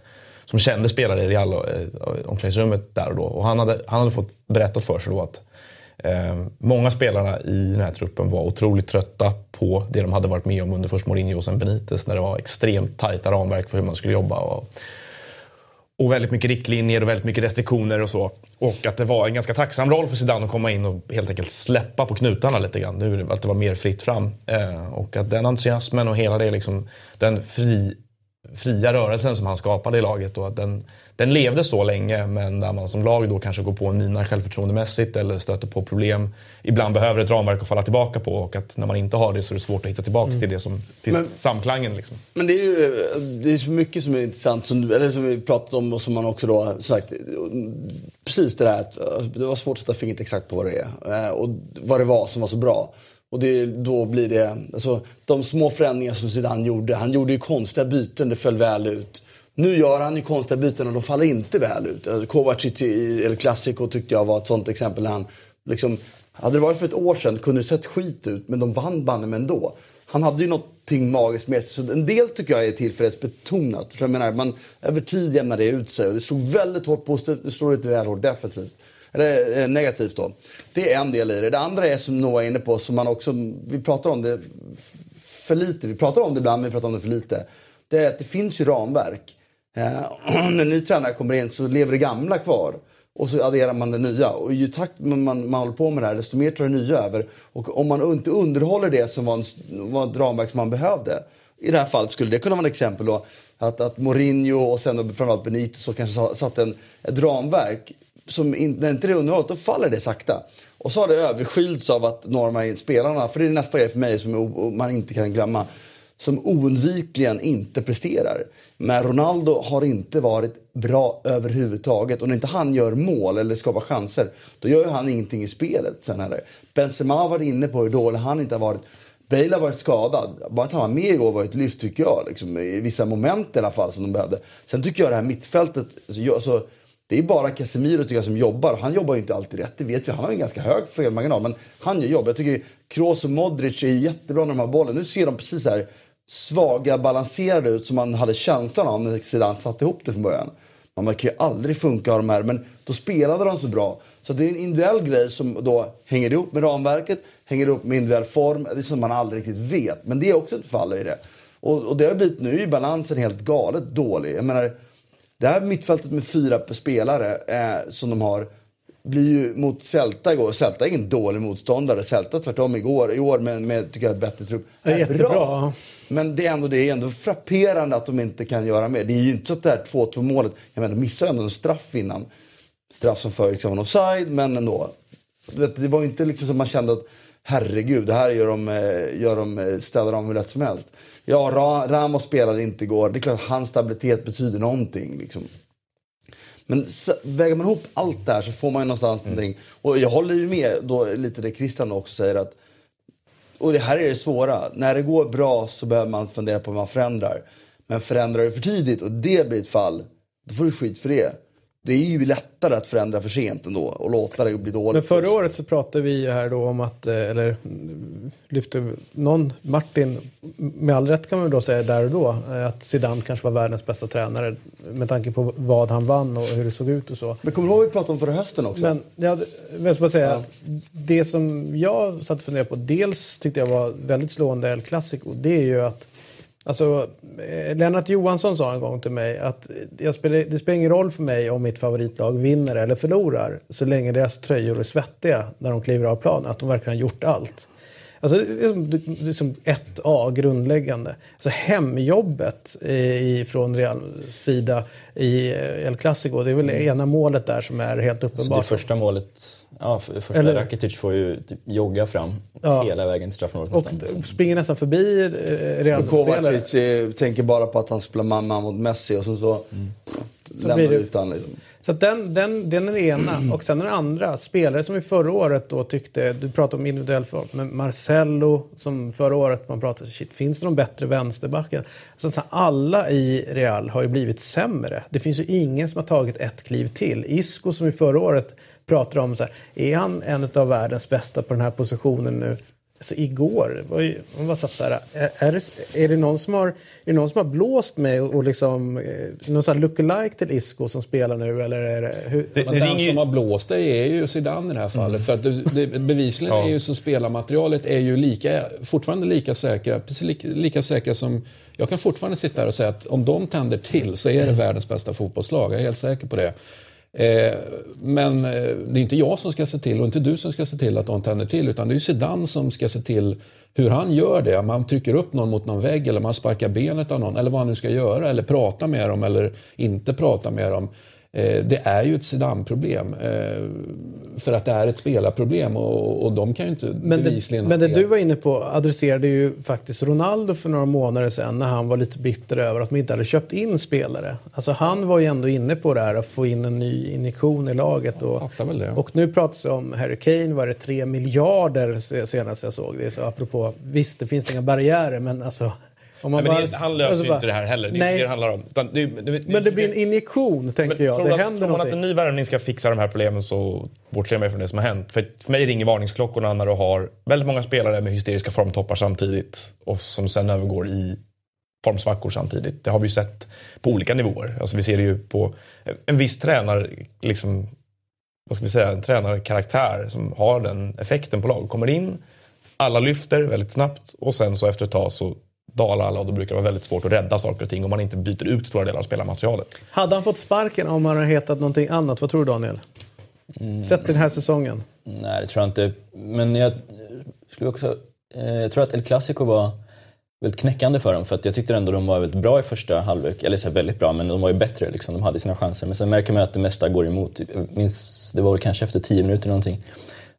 som kände spelare i Real, eh, omklädningsrummet där och då. Och han hade, han hade fått berättat för sig då att Eh, många spelarna i den här truppen var otroligt trötta på det de hade varit med om under först Mourinho och sen Benitez när det var extremt tajta ramverk för hur man skulle jobba. Och, och väldigt mycket riktlinjer och väldigt mycket restriktioner och så. Och att det var en ganska tacksam roll för Zidane att komma in och helt enkelt släppa på knutarna lite grann. Nu, att det var mer fritt fram. Eh, och att den entusiasmen och hela det liksom, den fri, fria rörelsen som han skapade i laget och att den, den levde så länge men där man som lag då kanske går på en mina självförtroendemässigt eller stöter på problem. Ibland behöver ett ramverk att falla tillbaka på och att när man inte har det så är det svårt att hitta tillbaka mm. till det som, till men, samklangen. Liksom. Men det är ju det är så mycket som är intressant som, eller som vi pratat om och som man också då sagt. Precis det där att det var svårt att sätta fingret exakt på vad det är eh, och vad det var som var så bra. Och det, då blir det, alltså, de små förändringar som Zidane gjorde. Han gjorde ju konstiga byten, det föll väl ut. Nu gör han ju konstiga byten och de faller inte väl ut. Alltså, Kovacic i El Clasico tyckte jag var ett sånt exempel. När han, liksom, hade det varit för ett år sedan kunde det sett skit ut, men de vann banne med ändå. Han hade ju någonting magiskt med sig. Så en del tycker jag är tillfällighetsbetonat. För jag menar, man, över tid jämnar det ut sig. Och det slog väldigt hårt positivt, nu slår det lite väl hårt defensivt. eller eh, negativt då. Det är en del i det. Det andra är som Noah är inne på, som man också, vi pratar om det för lite. Vi pratar om det ibland, men vi pratar om det för lite. Det är att det finns ju ramverk. Eh, när en ny tränare kommer in så lever det gamla kvar. Och så adderar man det nya. Och ju takt man, man, man håller på med det här, desto mer tar det nya över. Och om man inte underhåller det som var, en, var ett ramverk som man behövde. I det här fallet skulle det kunna vara ett exempel då. Att, att Mourinho och sen då framförallt Benito så kanske satt en, ett ramverk. Som in, när inte det är underhållet, då faller det sakta. Och så har det överskylts av att några av de här spelarna, för det är nästa grej för mig som man inte kan glömma som oundvikligen inte presterar. Men Ronaldo har inte varit bra överhuvudtaget. Och när inte han gör mål eller skapar chanser, då gör han ingenting i spelet. Sen heller. Benzema var inne på hur dålig han inte har varit. Bale har varit skadad. Bara att han var med igår var ett lyft tycker jag. Liksom, I vissa moment i alla fall som de behövde. Sen tycker jag det här mittfältet, alltså, alltså det är bara Casemiro tycker jag, som jobbar. Han jobbar ju inte alltid rätt, det vet vi. Han har en ganska hög felmarginal. Men han gör jobb. Jag tycker Kroos och Modric är jättebra när de har bollen. Nu ser de precis här svaga, balanserade ut som man hade känslan av när Zidane satte ihop det från början. Man kan ju aldrig funka av de här, men då spelade de så bra. Så det är en individuell grej som då hänger ihop med ramverket, hänger ihop med individuell form. Det är som man aldrig riktigt vet, men det är också ett fall i det. Och, och det har blivit, nu är balansen helt galet dålig. Jag menar, det här mittfältet med fyra spelare eh, som de har blir ju mot Celta igår. Celta är ingen dålig motståndare. Celta tvärtom igår, i år med, med tycker jag, bättre trupp. Är jättebra. Bra. Men det är, ändå, det är ändå frapperande att de inte kan göra mer. Det är ju inte så att det här 2-2 målet, jag menar de missade ändå en straff innan. Straff som för liksom offside, men ändå. Vet, det var ju inte liksom som man kände att herregud, det här gör de, eh, gör de, eh, ställer de hur lätt som helst. Ja, Ramos spelade inte igår. Det är klart att hans stabilitet betyder någonting. Liksom. Men väger man ihop allt det här så får man ju någonstans mm. någonting. Och jag håller ju med då, lite det Christian också säger att och det här är det svåra. När det går bra så behöver man fundera på hur man förändrar. Men förändrar du för tidigt och det blir ett fall, då får du skit för det det är ju lättare att förändra för sent ändå och låta det bli dåligt. Men förra först. året så pratade vi här då om att, eh, eller lyfte någon, Martin, med all rätt kan man då säga där och då, eh, att Zidane kanske var världens bästa tränare med tanke på vad han vann och hur det såg ut och så. Men kommer du ihåg vad vi pratade om förra hösten också? Men jag vill bara säga ja. att det som jag satt och funderade på, dels tyckte jag var väldigt slående El Clasico, det är ju att Alltså, eh, Lennart Johansson sa en gång till mig att spelar, det spelar ingen roll för mig om mitt favoritlag vinner eller förlorar så länge deras tröjor är svettiga när de kliver av planen, att de verkligen har gjort allt. Alltså, det är som, det är som 1A, grundläggande. Alltså, hemjobbet i, från Real sida i El Clasico, det är väl mm. ena målet där som är helt uppenbart. Så det första målet, ja, första Eller, Rakitic får ju typ jogga fram ja. hela vägen till straffområdet. Och nästan. springer nästan förbi eh, Real-spelare. Kovacic tänker bara på att han spelar man mot Messi och så, så mm. lämnar det, ut han liksom. Så den, den, den är det ena. Och sen är det andra. Spelare som i förra året då tyckte, du pratade om individuell form, men Marcello som förra året man pratade, shit, finns det någon bättre vänsterbackar? Så att alla i Real har ju blivit sämre. Det finns ju ingen som har tagit ett kliv till. Isco som i förra året pratade om så här, är han en av världens bästa på den här positionen nu? Alltså igår, var man bara satt så här, är, är, det, är, det någon som har, är det någon som har blåst mig och liksom, eh, någon sån här lookalike till Isco som spelar nu eller är det... Hur? det, det den som har blåst dig är ju Zidane i det här fallet. Mm. För att det, det, bevisligen ja. är ju så spelarmaterialet är ju lika, fortfarande lika säkra, precis lika, lika säkra som... Jag kan fortfarande sitta här och säga att om de tänder till så är det världens bästa fotbollslag. Jag är helt säker på det. Eh, men eh, det är inte jag som ska se till och inte du som ska se till att de tänder till utan det är Zidane som ska se till hur han gör det. Man trycker upp någon mot någon vägg eller man sparkar benet av någon eller vad han nu ska göra eller prata med dem eller inte prata med dem. Eh, det är ju ett Zidane-problem. Eh, för att det är ett spelarproblem och, och de kan ju inte men bevisligen... Det, men det du var inne på adresserade ju faktiskt Ronaldo för några månader sedan när han var lite bitter över att man inte hade köpt in spelare. Alltså han var ju ändå inne på det här att få in en ny injektion i laget. Och, och nu pratas det om Harry Kane, var det 3 miljarder senast jag såg det. Så apropå, visst det finns inga barriärer men alltså Nej, bara, det, han löser alltså ju inte det här heller. Det är inte det det handlar om. Det, det, men det blir en injektion, tänker jag. Det att, händer Tror man att en ny värvning ska fixa de här problemen så bortser jag från det som har hänt. För, för mig ringer varningsklockorna när du har väldigt många spelare med hysteriska formtoppar samtidigt och som sen övergår i formsvackor samtidigt. Det har vi sett på olika nivåer. Alltså vi ser det ju på en viss tränare liksom vad ska vi säga, en tränarkaraktär som har den effekten på lag. Kommer in, alla lyfter väldigt snabbt och sen så efter ett tag så dalar alla och då brukar det vara väldigt svårt att rädda saker och ting om man inte byter ut stora delar av spelarmaterialet. Hade han fått sparken om han hade hetat någonting annat? Vad tror du Daniel? Mm. Sett den här säsongen? Nej, det tror jag inte. Men jag skulle också... Eh, jag tror att El Clasico var väldigt knäckande för dem för att jag tyckte ändå de var väldigt bra i första halvlek. Eller så väldigt bra, men de var ju bättre liksom. De hade sina chanser. Men sen märker man att det mesta går emot. Minns, det var väl kanske efter tio minuter någonting.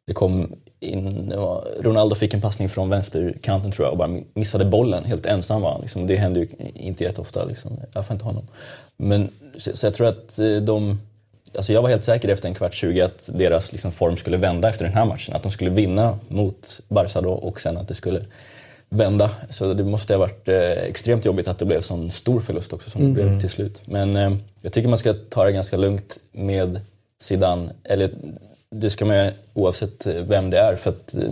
Det kom in, Ronaldo fick en passning från vänsterkanten tror jag och bara missade bollen. Helt ensam han. Liksom. Det händer ju inte jätteofta. Liksom. I alla fall inte honom. Men, så, så jag tror att eh, de... Alltså jag var helt säker efter en kvart 20 att deras liksom, form skulle vända efter den här matchen. Att de skulle vinna mot Barca då och sen att det skulle vända. Så det måste ha varit eh, extremt jobbigt att det blev sån stor förlust också som mm. det blev till slut. Men eh, jag tycker man ska ta det ganska lugnt med Zidane. Eller det ska man göra oavsett eh, vem det är för att eh,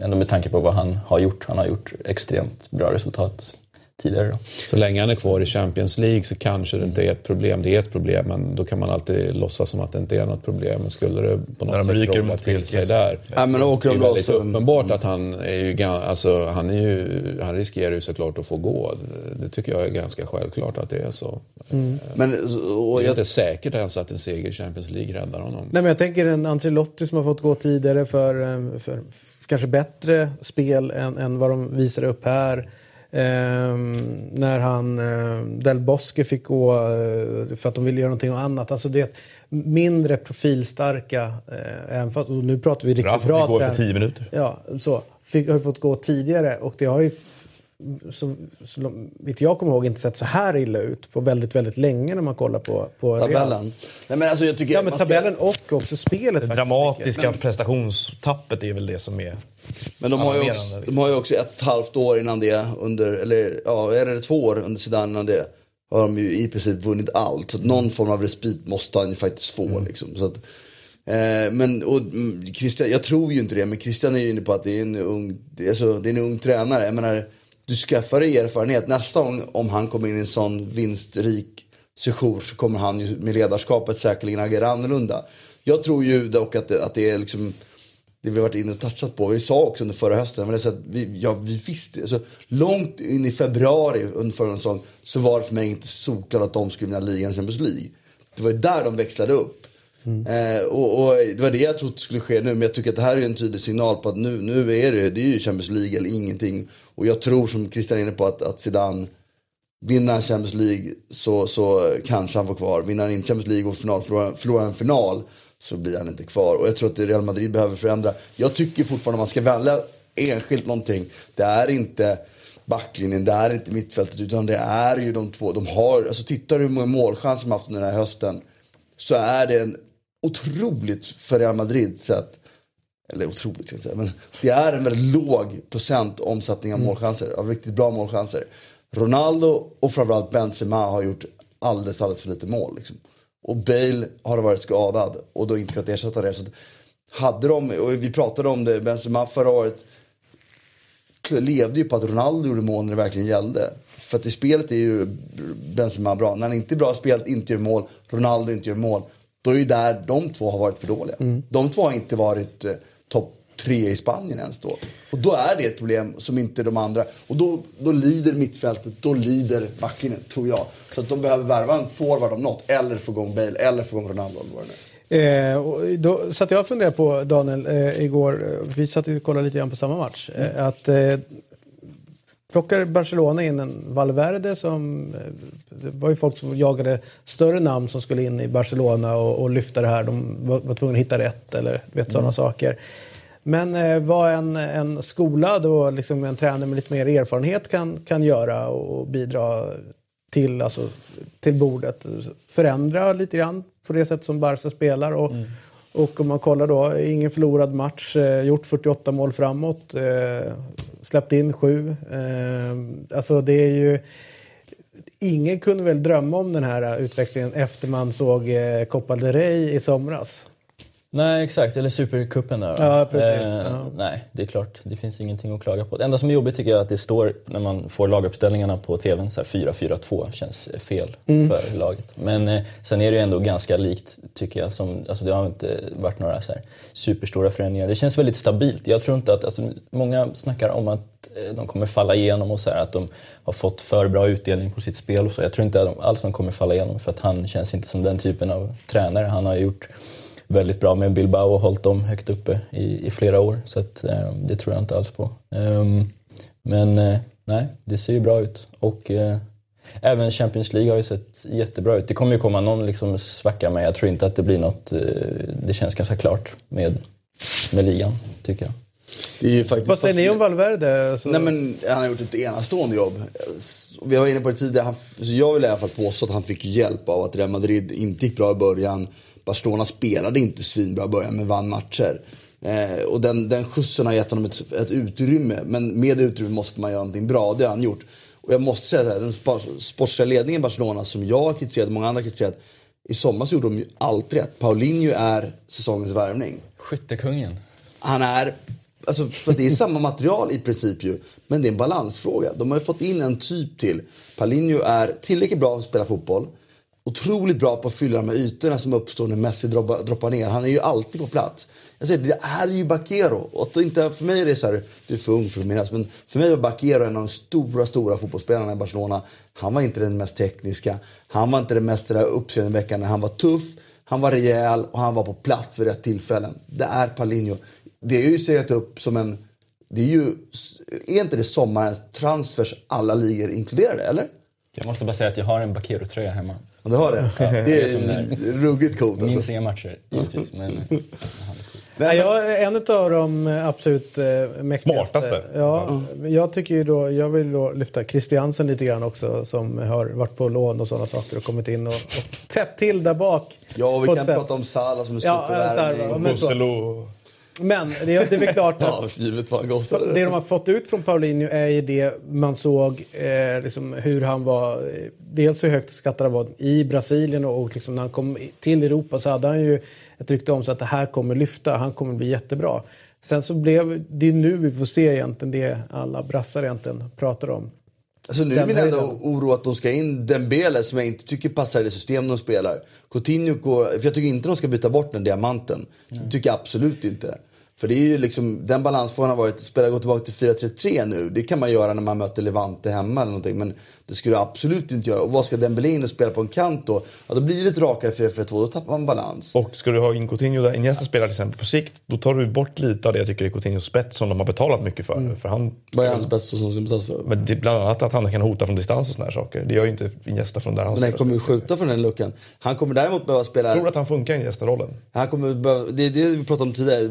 ändå med tanke på vad han har gjort. Han har gjort extremt bra resultat tidigare. Då. Så länge han är kvar i Champions League så kanske det inte är ett problem. Det är ett problem men då kan man alltid låtsas som att det inte är något problem. Men skulle det på något sätt rolla till sig där. Ja, men åker det är väldigt uppenbart att han är ju, alltså, han, är ju, han riskerar ju såklart att få gå. Det tycker jag är ganska självklart att det är så. Mm. Men, och det är inte säkert ens att en seger i Champions League räddar honom. Nej, men jag tänker en Ancelotti som har fått gå tidigare för, eh, för kanske bättre spel än, än vad de visar upp här. Eh, när han, eh, Del Bosque fick gå eh, för att de ville göra någonting annat. Alltså det mindre profilstarka. Eh, även för, och nu pratar vi riktigt bra. bra. Fick gå efter tio minuter. Ja, så. Fick, har fått gå tidigare och det har ju så, så vitt jag kommer ihåg inte sett så här illa ut på väldigt, väldigt länge när man kollar på, på tabellen. Nej, men alltså jag tycker ja, men tabellen ska... och också spelet. Det dramatiska men... prestationstappet är väl det som är Men de har, ju också, de har ju också ett halvt år innan det, under, eller ja, är det två år under Zidane innan det, har de ju i princip vunnit allt. Så någon form av respit måste han ju faktiskt få. Mm. Liksom. Så att, eh, men och, mm, Christian, jag tror ju inte det, men Christian är ju inne på att det är en ung, alltså, det är en ung tränare. Jag menar, du skaffar dig erfarenhet. Nästa gång om han kommer in i en sån vinstrik sejour så kommer han ju med ledarskapet säkerligen agera annorlunda. Jag tror ju dock att det, att det är liksom det vi varit inne och touchat på. Vi sa också under förra hösten, men det så att vi, ja, vi visste, alltså, långt in i februari under förra säsongen så var det för mig inte solklart att de skulle vinna ligan Champions League. Det var där de växlade upp. Mm. Eh, och, och, det var det jag trodde skulle ske nu, men jag tycker att det här är en tydlig signal på att nu, nu är det, det är ju Champions League eller ingenting. Och jag tror som Christian är inne på att, att Zidane Vinner han Champions League så, så kanske han får kvar. Vinner han inte Champions League och final, förlorar, förlorar en final så blir han inte kvar. Och jag tror att Real Madrid behöver förändra. Jag tycker fortfarande man ska välja enskilt någonting. Det är inte backlinjen, det är inte mittfältet utan det är ju de två. De har, alltså tittar du hur många målchanser de haft under den här hösten så är det en otroligt för Real Madrid sett eller otroligt ska jag säga, men det är en väldigt låg procent omsättning av mm. målchanser, av riktigt bra målchanser. Ronaldo och framförallt Benzema har gjort alldeles, alldeles för lite mål. Liksom. Och Bale har varit skadad och då inte kunnat ersätta det. Så hade de, och vi pratade om det, Benzema förra året levde ju på att Ronaldo gjorde mål när det verkligen gällde. För att i spelet är ju Benzema bra. När han inte är bra i spelet, inte gör mål, Ronaldo inte gör mål. Då är ju där de två har varit för dåliga. Mm. De två har inte varit eh, topp tre i Spanien ens då. Och då är det ett problem som inte de andra... Och då, då lider mittfältet, då lider backlinjen, tror jag. Så att de behöver värva en forward om något. Eller få igång Bale, eller få igång Ronaldo. Eller vad det Eh, och då satt jag och funderade på, Daniel, eh, igår, eh, vi satt och kollade lite grann på samma match. Eh, att eh, plockar Barcelona in en Valverde som... Eh, det var ju folk som jagade större namn som skulle in i Barcelona och, och lyfta det här. De var, var tvungna att hitta rätt eller vet sådana mm. saker. Men eh, vad en, en skolad och liksom en tränare med lite mer erfarenhet kan, kan göra och bidra till, alltså, till bordet. Förändra lite grann på det sätt som Barca spelar. Och, mm och om man kollar då, ingen förlorad match, eh, gjort 48 mål framåt, eh, släppt in sju. Eh, alltså det är ju... Ingen kunde väl drömma om den här utvecklingen efter man såg eh, Copa del Rey i somras. Nej, exakt. Eller Supercupen där. Ja, precis. Eh, Ja. Nej, det är klart. Det finns ingenting att klaga på. Det enda som är jobbigt tycker jag är att det står, när man får laguppställningarna på TVn, så här 4-4-2 känns fel Mm. för laget. Men eh, sen är det ju ändå ganska likt, tycker jag. Som, alltså det har inte varit några så här superstora förändringar. Det känns väldigt stabilt. Jag tror inte att, alltså, många snackar om att eh, de kommer falla igenom och så här, att de har fått för bra utdelning på sitt spel och så. Jag tror inte alls de kommer falla igenom för att han känns inte som den typen av tränare. Han har gjort väldigt bra med Bilbao och hållit dem högt uppe i, i flera år. Så att, eh, det tror jag inte alls på. Ehm, men eh, nej, det ser ju bra ut. Och eh, även Champions League har ju sett jättebra ut. Det kommer ju komma någon liksom svacka men jag tror inte att det blir något... Eh, det känns ganska klart med, med ligan, tycker jag. Det är ju faktiskt Vad säger ni om Valverde? Så... Nej, men han har gjort ett enastående jobb. Vi var inne på det tidigare. Han, så jag vill i alla fall påstå att han fick hjälp av att Real Madrid inte gick bra i början. Barcelona spelade inte svinbra i början men vann matcher. Eh, och den, den skjutsen har gett honom ett, ett utrymme. Men med utrymme måste man göra någonting bra. Det har han gjort. Och jag måste säga här, den sportsliga ledningen i Barcelona som jag har kritiserat, många andra har kritiserat. I sommar så gjorde de ju allt rätt. Paulinho är säsongens värvning. Skyttekungen. Han är... Alltså, för det är samma material i princip ju. Men det är en balansfråga. De har fått in en typ till. Paulinho är tillräckligt bra på att spela fotboll. Otroligt bra på att fylla de här ytorna som uppstår när Messi droppar, droppar ner. Han är ju alltid på plats. Jag säger, det här är ju Bakero. Och inte, för mig är det så här, du är för ung för att minnas, men för mig var Bakero en av de stora, stora fotbollsspelarna i Barcelona. Han var inte den mest tekniska. Han var inte den mest uppseendeväckande. Han var tuff, han var rejäl och han var på plats vid rätt tillfällen. Det är Palinho. Det är ju seglat upp som en... Det är ju... Är inte det sommarens transfers alla ligor inkluderade, eller? Jag måste bara säga att jag har en Bakero-tröja hemma. Ja, du har det? Det vet om är ruggigt coolt Minns alltså. inga matcher givetvis, men är. Nej, jag är en av de absolut eh, mäktigaste. Smartaste. Ja, jag, tycker ju då, jag vill då lyfta Christiansen lite grann också som har varit på lån och sådana saker och kommit in och, och täppt till där bak. Ja, och vi kan sätt. prata om Salah som en Ja, supervärvning. Musselo. Men det, det är väl klart att givet vad kostade. det de har fått ut från Paulinho är ju det man såg eh, liksom hur han var. eh, Dels hur högt skattad han var i Brasilien och, och liksom när han kom till Europa så hade han ju ett rykte om sig att det här kommer lyfta, han kommer bli jättebra. Sen så blev det nu vi får se egentligen det alla brassar egentligen pratar om. Alltså nu är min enda oro att de ska in Dembele som jag inte tycker passar i det system de spelar. Coutinho går, för jag tycker inte de ska byta bort den diamanten. Det tycker jag absolut inte. För det är ju liksom, den balansfrågan har varit, spela gå tillbaka till 4-3-3 nu. Det kan man göra när man möter Levante hemma eller någonting. Men det skulle du absolut inte göra. Och vad ska Dembele in och spela på en kant då? Ja, då blir det ett rakare 4-4-2, då tappar man balans. Och ska du ha in Coutinho där Iniesta spelar till exempel på sikt, då tar du bort lite av det jag tycker är Coutinhos spets som de har betalat mycket för. för han, Vad är hans bästa som ska betalas för? men det bland annat att han kan hota från distans och såna här saker. Det gör ju inte Iniesta från där han Men han kommer ju skjuta från den luckan. Han kommer däremot behöva spela... Jag tror att han funkar i Iniesta-rollen. Han kommer behöva, det är det vi pratade om tidigare.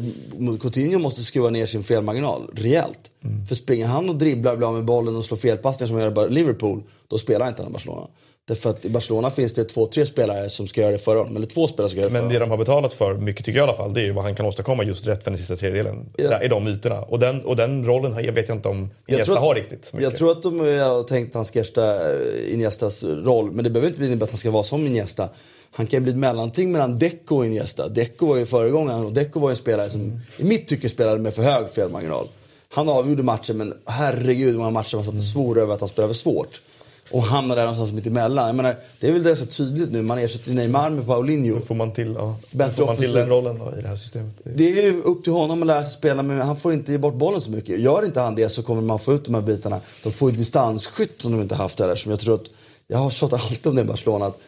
Coutinho måste skruva ner sin felmarginal rejält. För springer han och dribblar, blir av med bollen och slår felpassningar som gör bara Liverpool, då spelar inte han i Barcelona. Därför att i Barcelona finns det två, tre spelare som ska göra det före honom. Eller två spelare som ska göra det Men före det de har betalat för, mycket tycker jag i alla fall, det är ju vad han kan åstadkomma just rätt för den sista tredjedelen. Ja. Där, I de ytorna. Och den, och den rollen jag vet jag inte om Iniesta att- har riktigt. mycket. Jag tror att de har tänkt att han ska ersätta eh, Iniestas roll. Men det behöver inte innebära att han ska vara som Iniesta. Han kan ju bli ett mellanting mellan Deco och Iniesta. Deco var ju föregångaren och Deco var ju en spelare som i mitt tycke spelade med för hög felmarginal. Han avgjorde matchen men herregud hur många matcher man satt och svor över att han spelade för svårt. Och hamnade där någonstans mitt emellan. Jag menar, det är väl så tydligt nu. Man ersätter Neymar med Paulinho. Då får man till, ja, Bättre får man till den rollen då, i det här systemet. Det- Det är ju upp till honom att lära sig spela men han får inte ge bort bollen så mycket. Gör inte han det så kommer man få ut de här bitarna. De får ju distansskytt som de inte haft heller. Som jag tror att, jag har tjatat alltid om det i Barcelona. Att,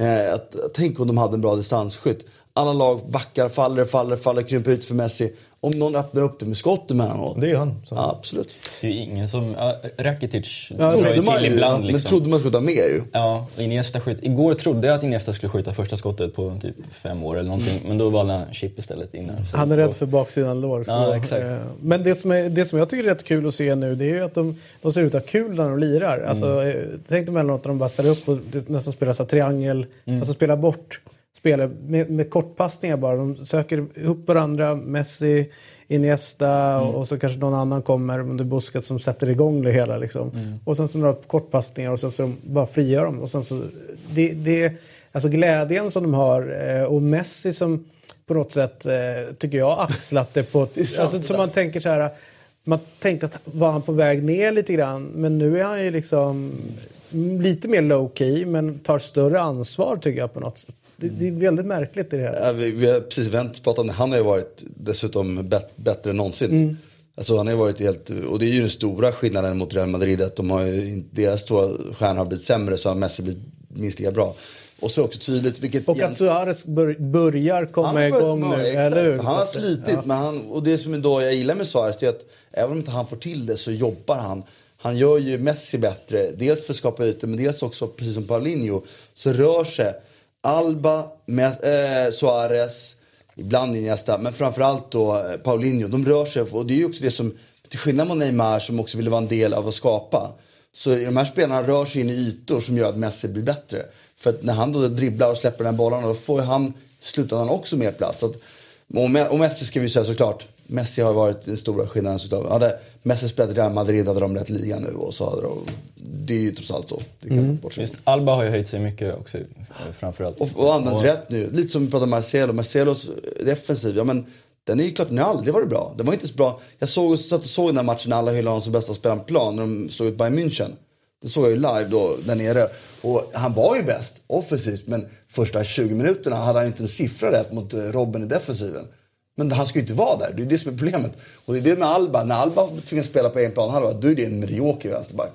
eh, att, tänk om de hade en bra distansskytt. Alla lag backar, faller, faller, faller, krymper ut för Messi. Om någon öppnar upp det med skott emellanåt. Det är han. Så. Ja, absolut. Det är ju ingen som... Ja, Rakitic Ja, Trodde man ju, ibland Men liksom. trodde man skulle ta med ju. Ja, Iniesta skjut. Igår trodde jag att Iniesta skulle skjuta första skottet på typ fem år eller någonting. Men då valde han chip istället innan. Han är rädd för baksidan lår. Ja, exakt. eh, Men det som, är, det som jag tycker är rätt kul att se nu det är ju att de, de ser ut att ha kul när de lirar. Alltså, eh, tänk dig emellanåt när de bara ställer upp och nästan spelar så här triangel. Alltså spelar bort spelare med, med kortpassningar bara. De söker upp varandra. Messi, Iniesta och, och så kanske någon annan kommer under busket som sätter igång det hela. Liksom. Och sen så några kortpassningar och sen så de bara frigör dem. Och sen så, det, det, alltså glädjen som de har eh, och Messi som på något sätt, eh, tycker jag, axlat det på... Det är sant, alltså, så man tänker så här, man tänkte att var han på väg ner lite grann, men nu är han ju liksom lite mer low key, men tar större ansvar tycker jag på något sätt. Det, det är väldigt märkligt i det här. Ja, vi, vi har precis vänt pratat om det. Han har ju varit dessutom bet, bättre än någonsin. Mm. Alltså han har ju varit helt, och det är ju den stora skillnaden mot Real Madrid. Att de har ju, deras stora stjärnor har blivit sämre så har Messi blivit minst lika bra. Och så också tydligt vilket... Och att Suarez bör, börjar komma igång nu, exakt. eller hur? Han har slitit, ja. men han, och det som då jag gillar med Suarez är att även om inte han får till det så jobbar han. Han gör ju Messi bättre, dels för att skapa ytor men dels också, precis som Paulinho, så rör sig Alba, Mes, eh, Suarez, ibland Iniesta, men framförallt då eh, Paulinho. De rör sig, och det är ju också det som, till skillnad mot Neymar som också ville vara en del av att skapa, så de här spelarna rör sig in i ytor som gör att Messi blir bättre. För att när han då dribblar och släpper den bollen då får ju han i slutändan också mer plats. Så att, och och Messi ska vi säga såklart, Messi har varit den stora skillnaden såklart. Hade Messi spelat i Real Madrid hade de lett ligan nu och så hade de, det är ju trots allt så. Det kan bortse Just. Alba har ju höjt sig mycket också, eh, framförallt. Och, och används rätt nu. Lite som vi pratade om Marcelo. Marcelos defensiv, ja men den är ju klart, den har aldrig varit bra. Den var inte så bra. Jag såg, satt och såg den här matchen när alla hyllade honom som bästa spelaren på plan. När de slog ut Bayern München. Det såg jag ju live då, där nere. Och han var ju bäst offensivt. Men första 20 minuterna hade han ju inte en siffra rätt mot eh, Robben i defensiven. Men han ska ju inte vara där. Det är det som är problemet. Och det är det med Alba. När Alba tvingas spela på en plan halva, då är det en medioker vänsterback.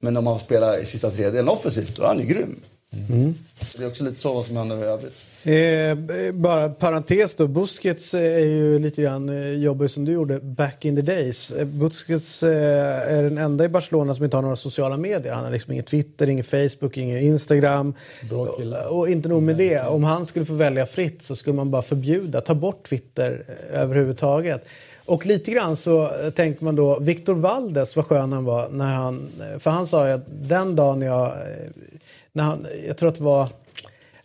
Men om han spelar i sista tredjedelen offensivt, då är han ju grym. Det är också lite så vad som händer i övrigt. Eh, bara parentes då, Busquets är ju lite grann eh, jobbar som du gjorde back in the days. Eh, Busquets eh, är den enda i Barcelona som inte har några sociala medier. Han har liksom ingen Twitter, ingen Facebook, ingen Instagram. Och, och inte nog med det, om han skulle få välja fritt så skulle man bara förbjuda, ta bort Twitter eh, överhuvudtaget. Och lite grann så eh, tänker man då, Victor Valdes, vad skön han var när han, eh, för han sa ju att den dagen jag, eh, när han, jag tror att det var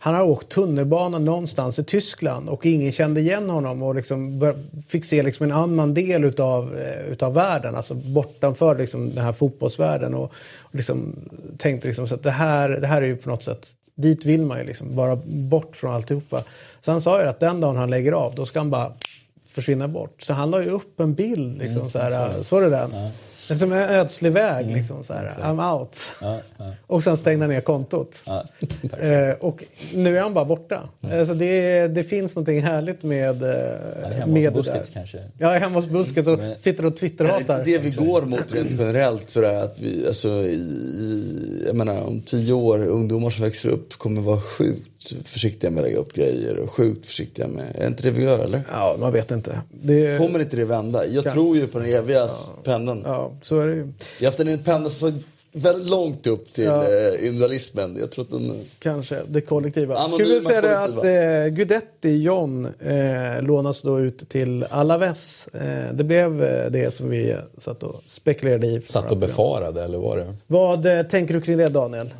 han har åkt tunnelbana någonstans i Tyskland och ingen kände igen honom och liksom fick se liksom en annan del utav, eh, utav världen, alltså bortanför liksom den här fotbollsvärlden. Och, och liksom tänkte liksom så att det här, det här är ju på något sätt, dit vill man ju liksom, bara bort från alltihopa. Så han sa ju att den dagen han lägger av, då ska han bara försvinna bort. Så han la ju upp en bild, liksom, så här, såg du den? Som en ödslig väg, liksom, så här, I'm out. Ja, ja. Och sen stängde han ner kontot. Ja. Eh, och nu är han bara borta. Alltså det, det finns någonting härligt med, eh, är hemma med hos det där. Busquets kanske. Ja, hemma hos Busquets och Men- sitter och Är det twitterhatar. inte det vi går mot rent generellt? Sådär, att vi, alltså, i, i, jag menar, om tio år, ungdomar som växer upp kommer vara sjukt försiktiga med att lägga upp grejer och sjukt försiktiga med... Är det inte det vi gör eller? Ja, man vet inte. Det, Kommer inte det vända? Jag Kan- tror ju på den eviga pendeln. ja, så är det ju. Jag har haft en pendel som väldigt långt upp till Ja. eh, individualismen. Jag tror att den... Kanske, det kollektiva. Anonyma Skulle vi säga det att kollektiva. eh, Gudetti, John, eh, lånas då ut till Alaves. Eh, det blev eh, det som vi satt och spekulerade i. Satt och befarade, eller var det? Vad eh, tänker du kring det, Daniel?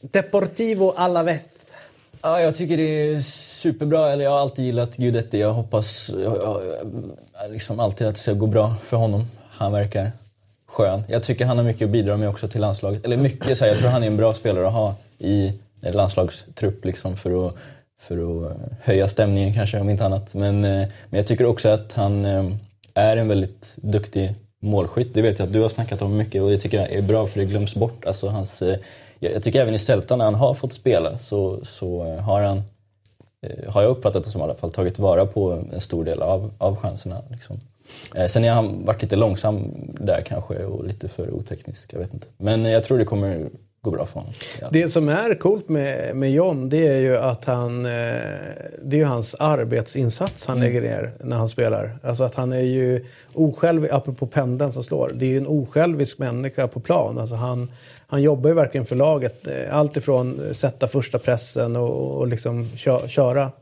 Deportivo Alaves. Ja, jag tycker det är superbra. Eller jag har alltid gillat Guidetti. Jag hoppas jag, jag, jag, liksom alltid att det ska gå bra för honom. Han verkar skön. Jag tycker han har mycket att bidra med också till landslaget. Eller mycket, så här, jag tror han är en bra spelare att ha i en landslagstrupp liksom för att, för att höja stämningen kanske om inte annat. Men, eh, men jag tycker också att han eh, är en väldigt duktig målskytt. Det vet jag att du har snackat om mycket och det tycker jag är bra för det glöms bort. Alltså hans, eh, jag jag tycker även i Celta när han har fått spela så, så eh, har han eh, har jag uppfattat det som i alla fall, tagit vara på en stor del av, av chanserna. Liksom. Eh, sen har han varit lite långsam där kanske och lite för oteknisk, jag vet inte. Men jag tror det kommer gå bra för honom. Ja. Det som är coolt med, med John det är ju att han, det är ju hans arbetsinsats han lägger ner när han spelar. Alltså att han är ju osjälvisk, apropå pendeln som slår, det är ju en osjälvisk människa på plan. Alltså han, han jobbar ju verkligen för laget. Eh, allt ifrån eh, sätta första pressen och, och liksom kö, köra,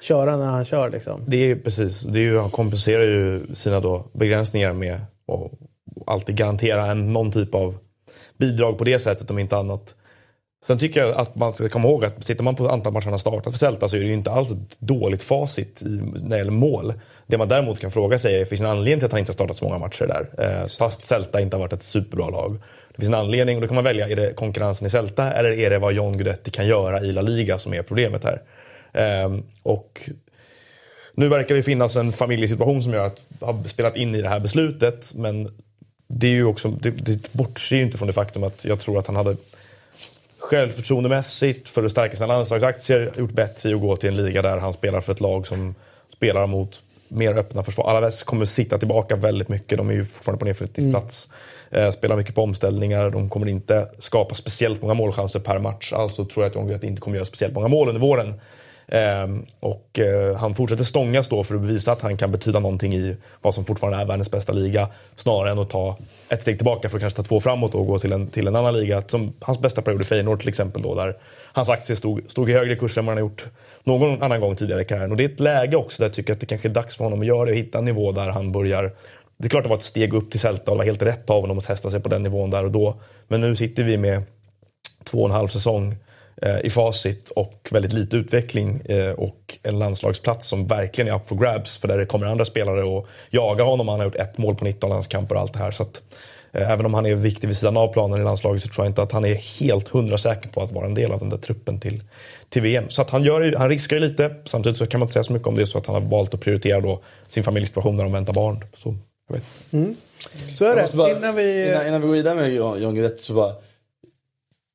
köra när han kör liksom. Det är ju precis, det är ju, han kompenserar ju sina då begränsningar med att alltid garantera en, någon typ av bidrag på det sättet om inte annat. Sen tycker jag att man ska komma ihåg att tittar man på antal matcher han har startat för Celta så är det ju inte alls ett dåligt facit i, när det gäller mål. Det man däremot kan fråga sig är, finns det en anledning till att han inte har startat så många matcher där? Eh, fast Celta inte har varit ett superbra lag. Det finns en anledning och då kan man välja, är det konkurrensen i Celta eller är det vad John Guidetti kan göra i La Liga som är problemet här? Eh, och Nu verkar det finnas en familjesituation som gör att har spelat in i det här beslutet. Men det är ju också, det, det bortser ju inte från det faktum att jag tror att han hade självförtroendemässigt för att stärka sina landslagsaktier gjort bättre i att gå till en liga där han spelar för ett lag som spelar mot mer öppna försvar. Alaves kommer sitta tillbaka väldigt mycket. De är ju fortfarande på nedflyttningsplats. Mm. Eh, spelar mycket på omställningar. De kommer inte skapa speciellt många målchanser per match. Alltså tror jag att John Guidetti inte kommer göra speciellt många mål under våren. Ehm, och eh, han fortsätter stångas då för att bevisa att han kan betyda någonting i vad som fortfarande är världens bästa liga. Snarare än att ta ett steg tillbaka för att kanske ta två framåt och gå till en, till en annan liga. Som hans bästa period i Feyenoord till exempel. Då, där hans aktier stod, stod i högre kurs än vad han har gjort någon annan gång tidigare i karriären. Och det är ett läge också där jag tycker att det kanske är dags för honom att göra det och hitta en nivå där han börjar det är klart det var ett steg upp till Celta och det var helt rätt av honom att testa sig på den nivån där och då. Men nu sitter vi med två och en halv säsong i facit och väldigt lite utveckling eh, och en landslagsplats som verkligen är up for grabs för där det kommer andra spelare och jaga honom. Han har gjort ett mål på 19 landskamper och allt det här. Så att, eh, även om han är viktig vid sidan av planen i landslaget så tror jag inte att han är helt hundra säker på att vara en del av den där truppen till, till VM. Så att han, gör, han riskar ju lite. Samtidigt så kan man inte säga så mycket om det så att han har valt att prioritera då sin familjesituation när de väntar barn. Så, jag vet. Mm. Så är det. Bara, innan, vi... innan, innan vi går vidare med John Guidetti så bara.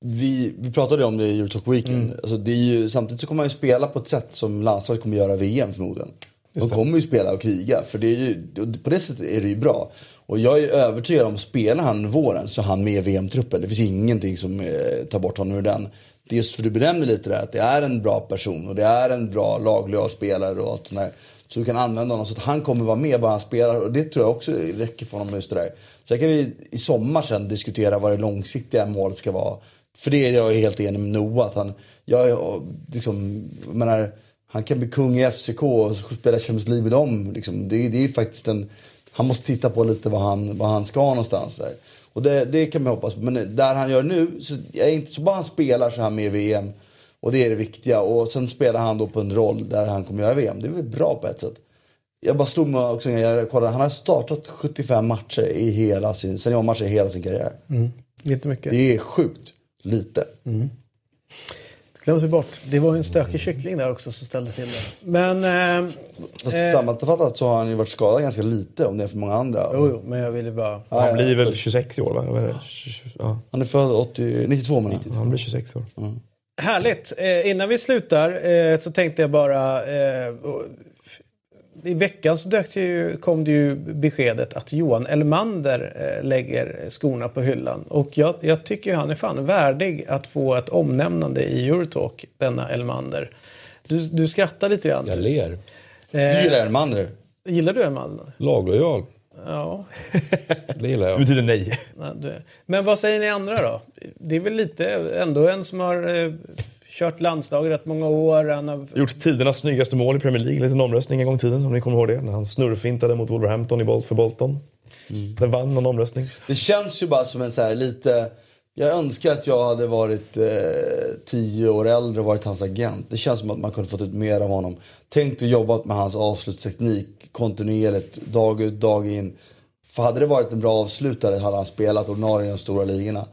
Vi, vi pratade ju om det i Eurotalk Weekend. Mm. Alltså det är ju, samtidigt så kommer han ju spela på ett sätt som landslaget kommer göra VM förmodligen. De kommer ju spela och kriga. För det är ju, på det sättet är det ju bra. Och jag är övertygad om, spelar han våren så är han med i VM-truppen. Det finns ingenting som eh, tar bort honom ur den. Det är just för du benämner lite det att det är en bra person och det är en bra laglig spelare och allt sånt där. Så du kan använda honom så att han kommer vara med vad han spelar och det tror jag också räcker för honom just det där. Sen kan vi i sommar sen diskutera vad det långsiktiga målet ska vara. För det är jag helt enig med Noah. Att han, jag, liksom, menar, han kan bli kung i FCK och spela Champions League med dem. Liksom. Det, det är faktiskt en, han måste titta på lite vad han, vad han ska någonstans där. Och det, det kan man hoppas Men där han gör nu, så, jag är inte så bara han spelar så här med VM. Och det är det viktiga. Och sen spelar han då på en roll där han kommer göra VM. Det är väl bra på ett sätt. Jag bara slog mig också jag kollade. Han har startat 75 matcher i hela sin, seniormatcher i hela sin karriär. Mm. Inte mycket. Det är sjukt lite. Mm. Det glöms vi bort. Det var ju en stökig kyckling där också som ställde till det. Men... Eh, Fast eh, sammanfattat så har han ju varit skadad ganska lite om det är för många andra. Jo, jo men jag ville bara... Ja, han blir väl 26 i år va? Ja. Han är född 80, 92 menar jag. Han blir 26 år. Mm. Härligt. Eh, innan vi slutar eh, så tänkte jag bara... Eh, I veckan så dök det ju, kom det ju beskedet att Johan Elmander eh, lägger skorna på hyllan. Och jag, jag tycker han är fan värdig att få ett omnämnande i Eurotalk, denna Elmander. Du, du skrattar lite grann. Jag ler. Eh, gillar Elmander? Gillar du Elmander? Laglojal. Ja. det gillar jag. Det betyder nej. Men vad säger ni andra då? Det är väl lite ändå en som har eh, kört landslag rätt många år. Han har... Gjort tidernas snyggaste mål i Premier League. En liten omröstning en gång i tiden om ni kommer ihåg det. När han snurrfintade mot Wolverhampton i Bol för Bolton. Mm. Den vann någon omröstning. Det känns ju bara som en så här lite... Jag önskar att jag hade varit eh, tio år äldre och varit hans agent. Det känns som att man kunde fått ut mer av honom. Tänkt och jobbat med hans avslutsteknik kontinuerligt, dag ut, dag in. För hade det varit en bra avslutare hade han spelat ordinarie i de stora ligorna.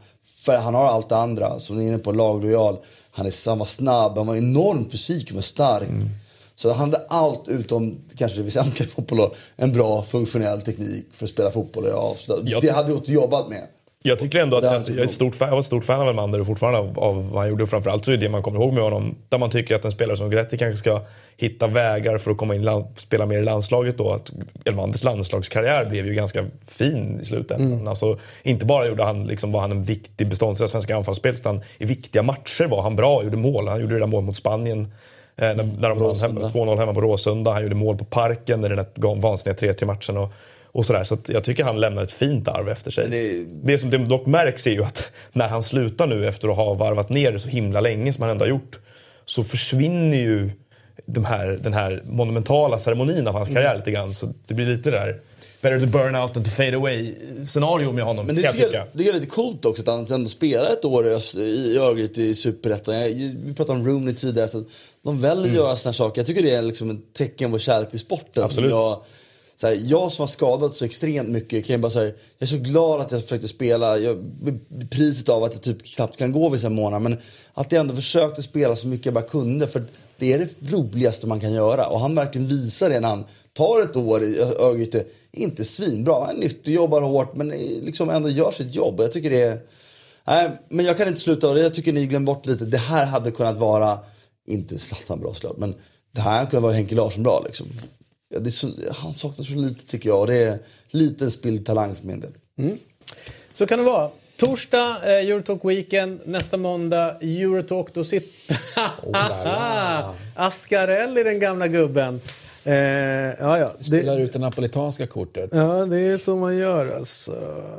För han har allt det andra, som ni är inne på, laglojal. Han, är, var snabb, han var enorm fysik, han var stark. Mm. Så han hade allt utom kanske det väsentliga fotboll En bra funktionell teknik för att spela fotboll och. Det hade gått jobbat med. Jag tycker ändå att jag, jag, är stort fan, jag var ett stort fan av Elmander och fortfarande av, av vad han gjorde. Och framförallt så är det man kommer ihåg med honom. Där man tycker att en spelare som Gretti kanske ska hitta vägar för att komma in och spela mer i landslaget då. Att Elmanders landslagskarriär blev ju ganska fin i slutändan. Mm. Alltså, inte bara gjorde han, liksom, var han en viktig beståndsdel av svenska anfallsspelet utan i viktiga matcher var han bra, gjorde mål. Han gjorde det där mål mot Spanien. Eh, när, när de vann 2-0 hemma på Råsunda. Han gjorde mål på Parken i den där vansinniga 3-3 matchen. Och, sådär. Så jag tycker han lämnar ett fint arv efter sig. Det... det som det dock märks är ju att när han slutar nu efter att ha varvat ner det så himla länge som han ändå har gjort. Så försvinner ju de här, den här monumentala ceremonin av hans karriär mm. lite grann. Så det blir lite där better to burn out than to fade away scenario med honom. Men det, tycker jag, det är lite coolt också att han ändå spelar ett år i Örgryte i Superettan. Vi pratade om Rooney tidigare. Så de väljer att mm. göra sådana saker. Jag tycker det är liksom ett tecken på kärlek till sporten. Absolut. Jag, så här, jag som har skadat så extremt mycket kan jag bara säga, jag är så glad att jag försökte spela. Jag, priset av att jag typ knappt kan gå vissa månader. Men att jag ändå försökte spela så mycket jag bara kunde. För det är det roligaste man kan göra. Och han verkligen visar det när han tar ett år i Örgryte. Inte svinbra, han är nyttig, jobbar hårt men liksom ändå gör sitt jobb. Jag tycker det är... Nej, men jag kan inte sluta. Jag tycker ni glömmer bort lite. Det här hade kunnat vara, inte Zlatan bra men det här hade kunnat vara Henke Larsson bra. Liksom. Ja, det så, han saknar så lite tycker jag. Och det är liten spilld talang för min del. Mm. Så kan det vara. Torsdag, eh, Eurotalk Weekend. Nästa måndag, Eurotalk. Då sitter... oh, Ascarelli, den gamla gubben. Eh, ja, ja. Spelar ut det napolitanska kortet. Ja, det är så man gör alltså.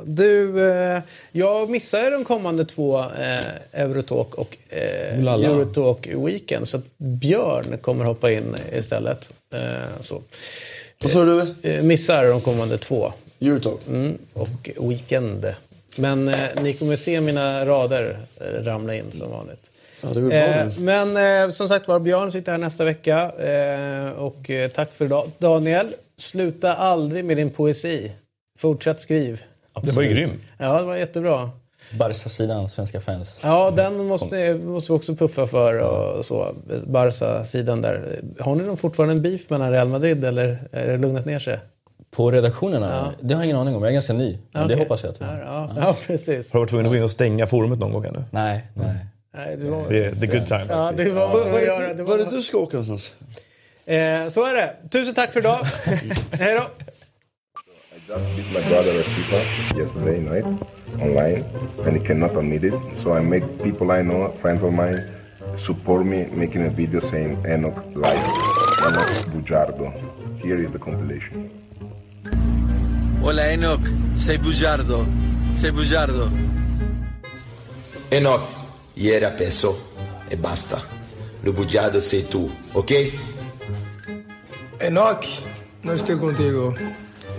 Du, eh, jag missar ju de kommande två eh, Eurotalk och eh, Eurotalk Weekend. Så att Björn kommer hoppa in istället. Eh, så. Vad sa du? Eh, missar de kommande två. Eurotalk? Mm, och Weekend. Men eh, ni kommer se mina rader eh, ramla in som vanligt. Ja, eh, men eh, som sagt var, Björn sitter här nästa vecka. Eh, och eh, tack för idag. Daniel, sluta aldrig med din poesi. Fortsätt skriv. Absolut. Det var ju grym. Ja, det var jättebra. Barca-sidan, svenska fans. Ja, den måste, måste vi också puffa för. Och så. Barca-sidan där. Har ni fortfarande en beef mellan Real Madrid eller är det lugnat ner sig? På redaktionerna? Ja. Det har jag ingen aning om. Jag är ganska ny. Men okay. det hoppas jag att vi har. Ja, ja, precis. Har du varit tvungen att gå in och stänga forumet någon gång ännu? Nej, nej. Nej, det var... Det är the good times. Ja, det var, var, var, det, var det du ska åka någonstans? Eh, så är det. Tusen tack för idag. Hej då. Online, and he cannot admit it. So I make people I know, friends of mine, support me making a video saying Enoch liar, Enoch Bujardo. Here is the compilation. Hola Enoch, sei Bujardo, sei Bujardo. Enoch, ieri peso e basta. Lo bugiado sei tu, ok? Enoch, no estoy contigo,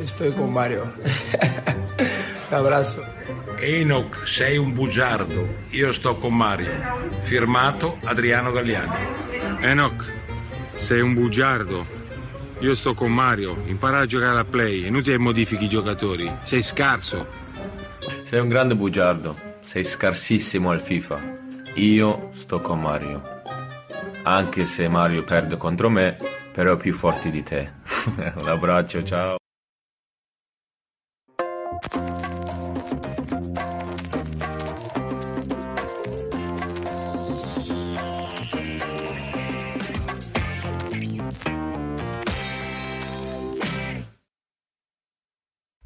estoy con Mario. un abrazo. Enoch, sei un bugiardo, io sto con Mario. Firmato Adriano Galliani. Enoch, sei un bugiardo, io sto con Mario. Impara a giocare a play, inutile modifichi i giocatori, sei scarso. Sei un grande bugiardo, sei scarsissimo al FIFA. Io sto con Mario. Anche se Mario perde contro me, però è più forte di te. Un abbraccio, ciao.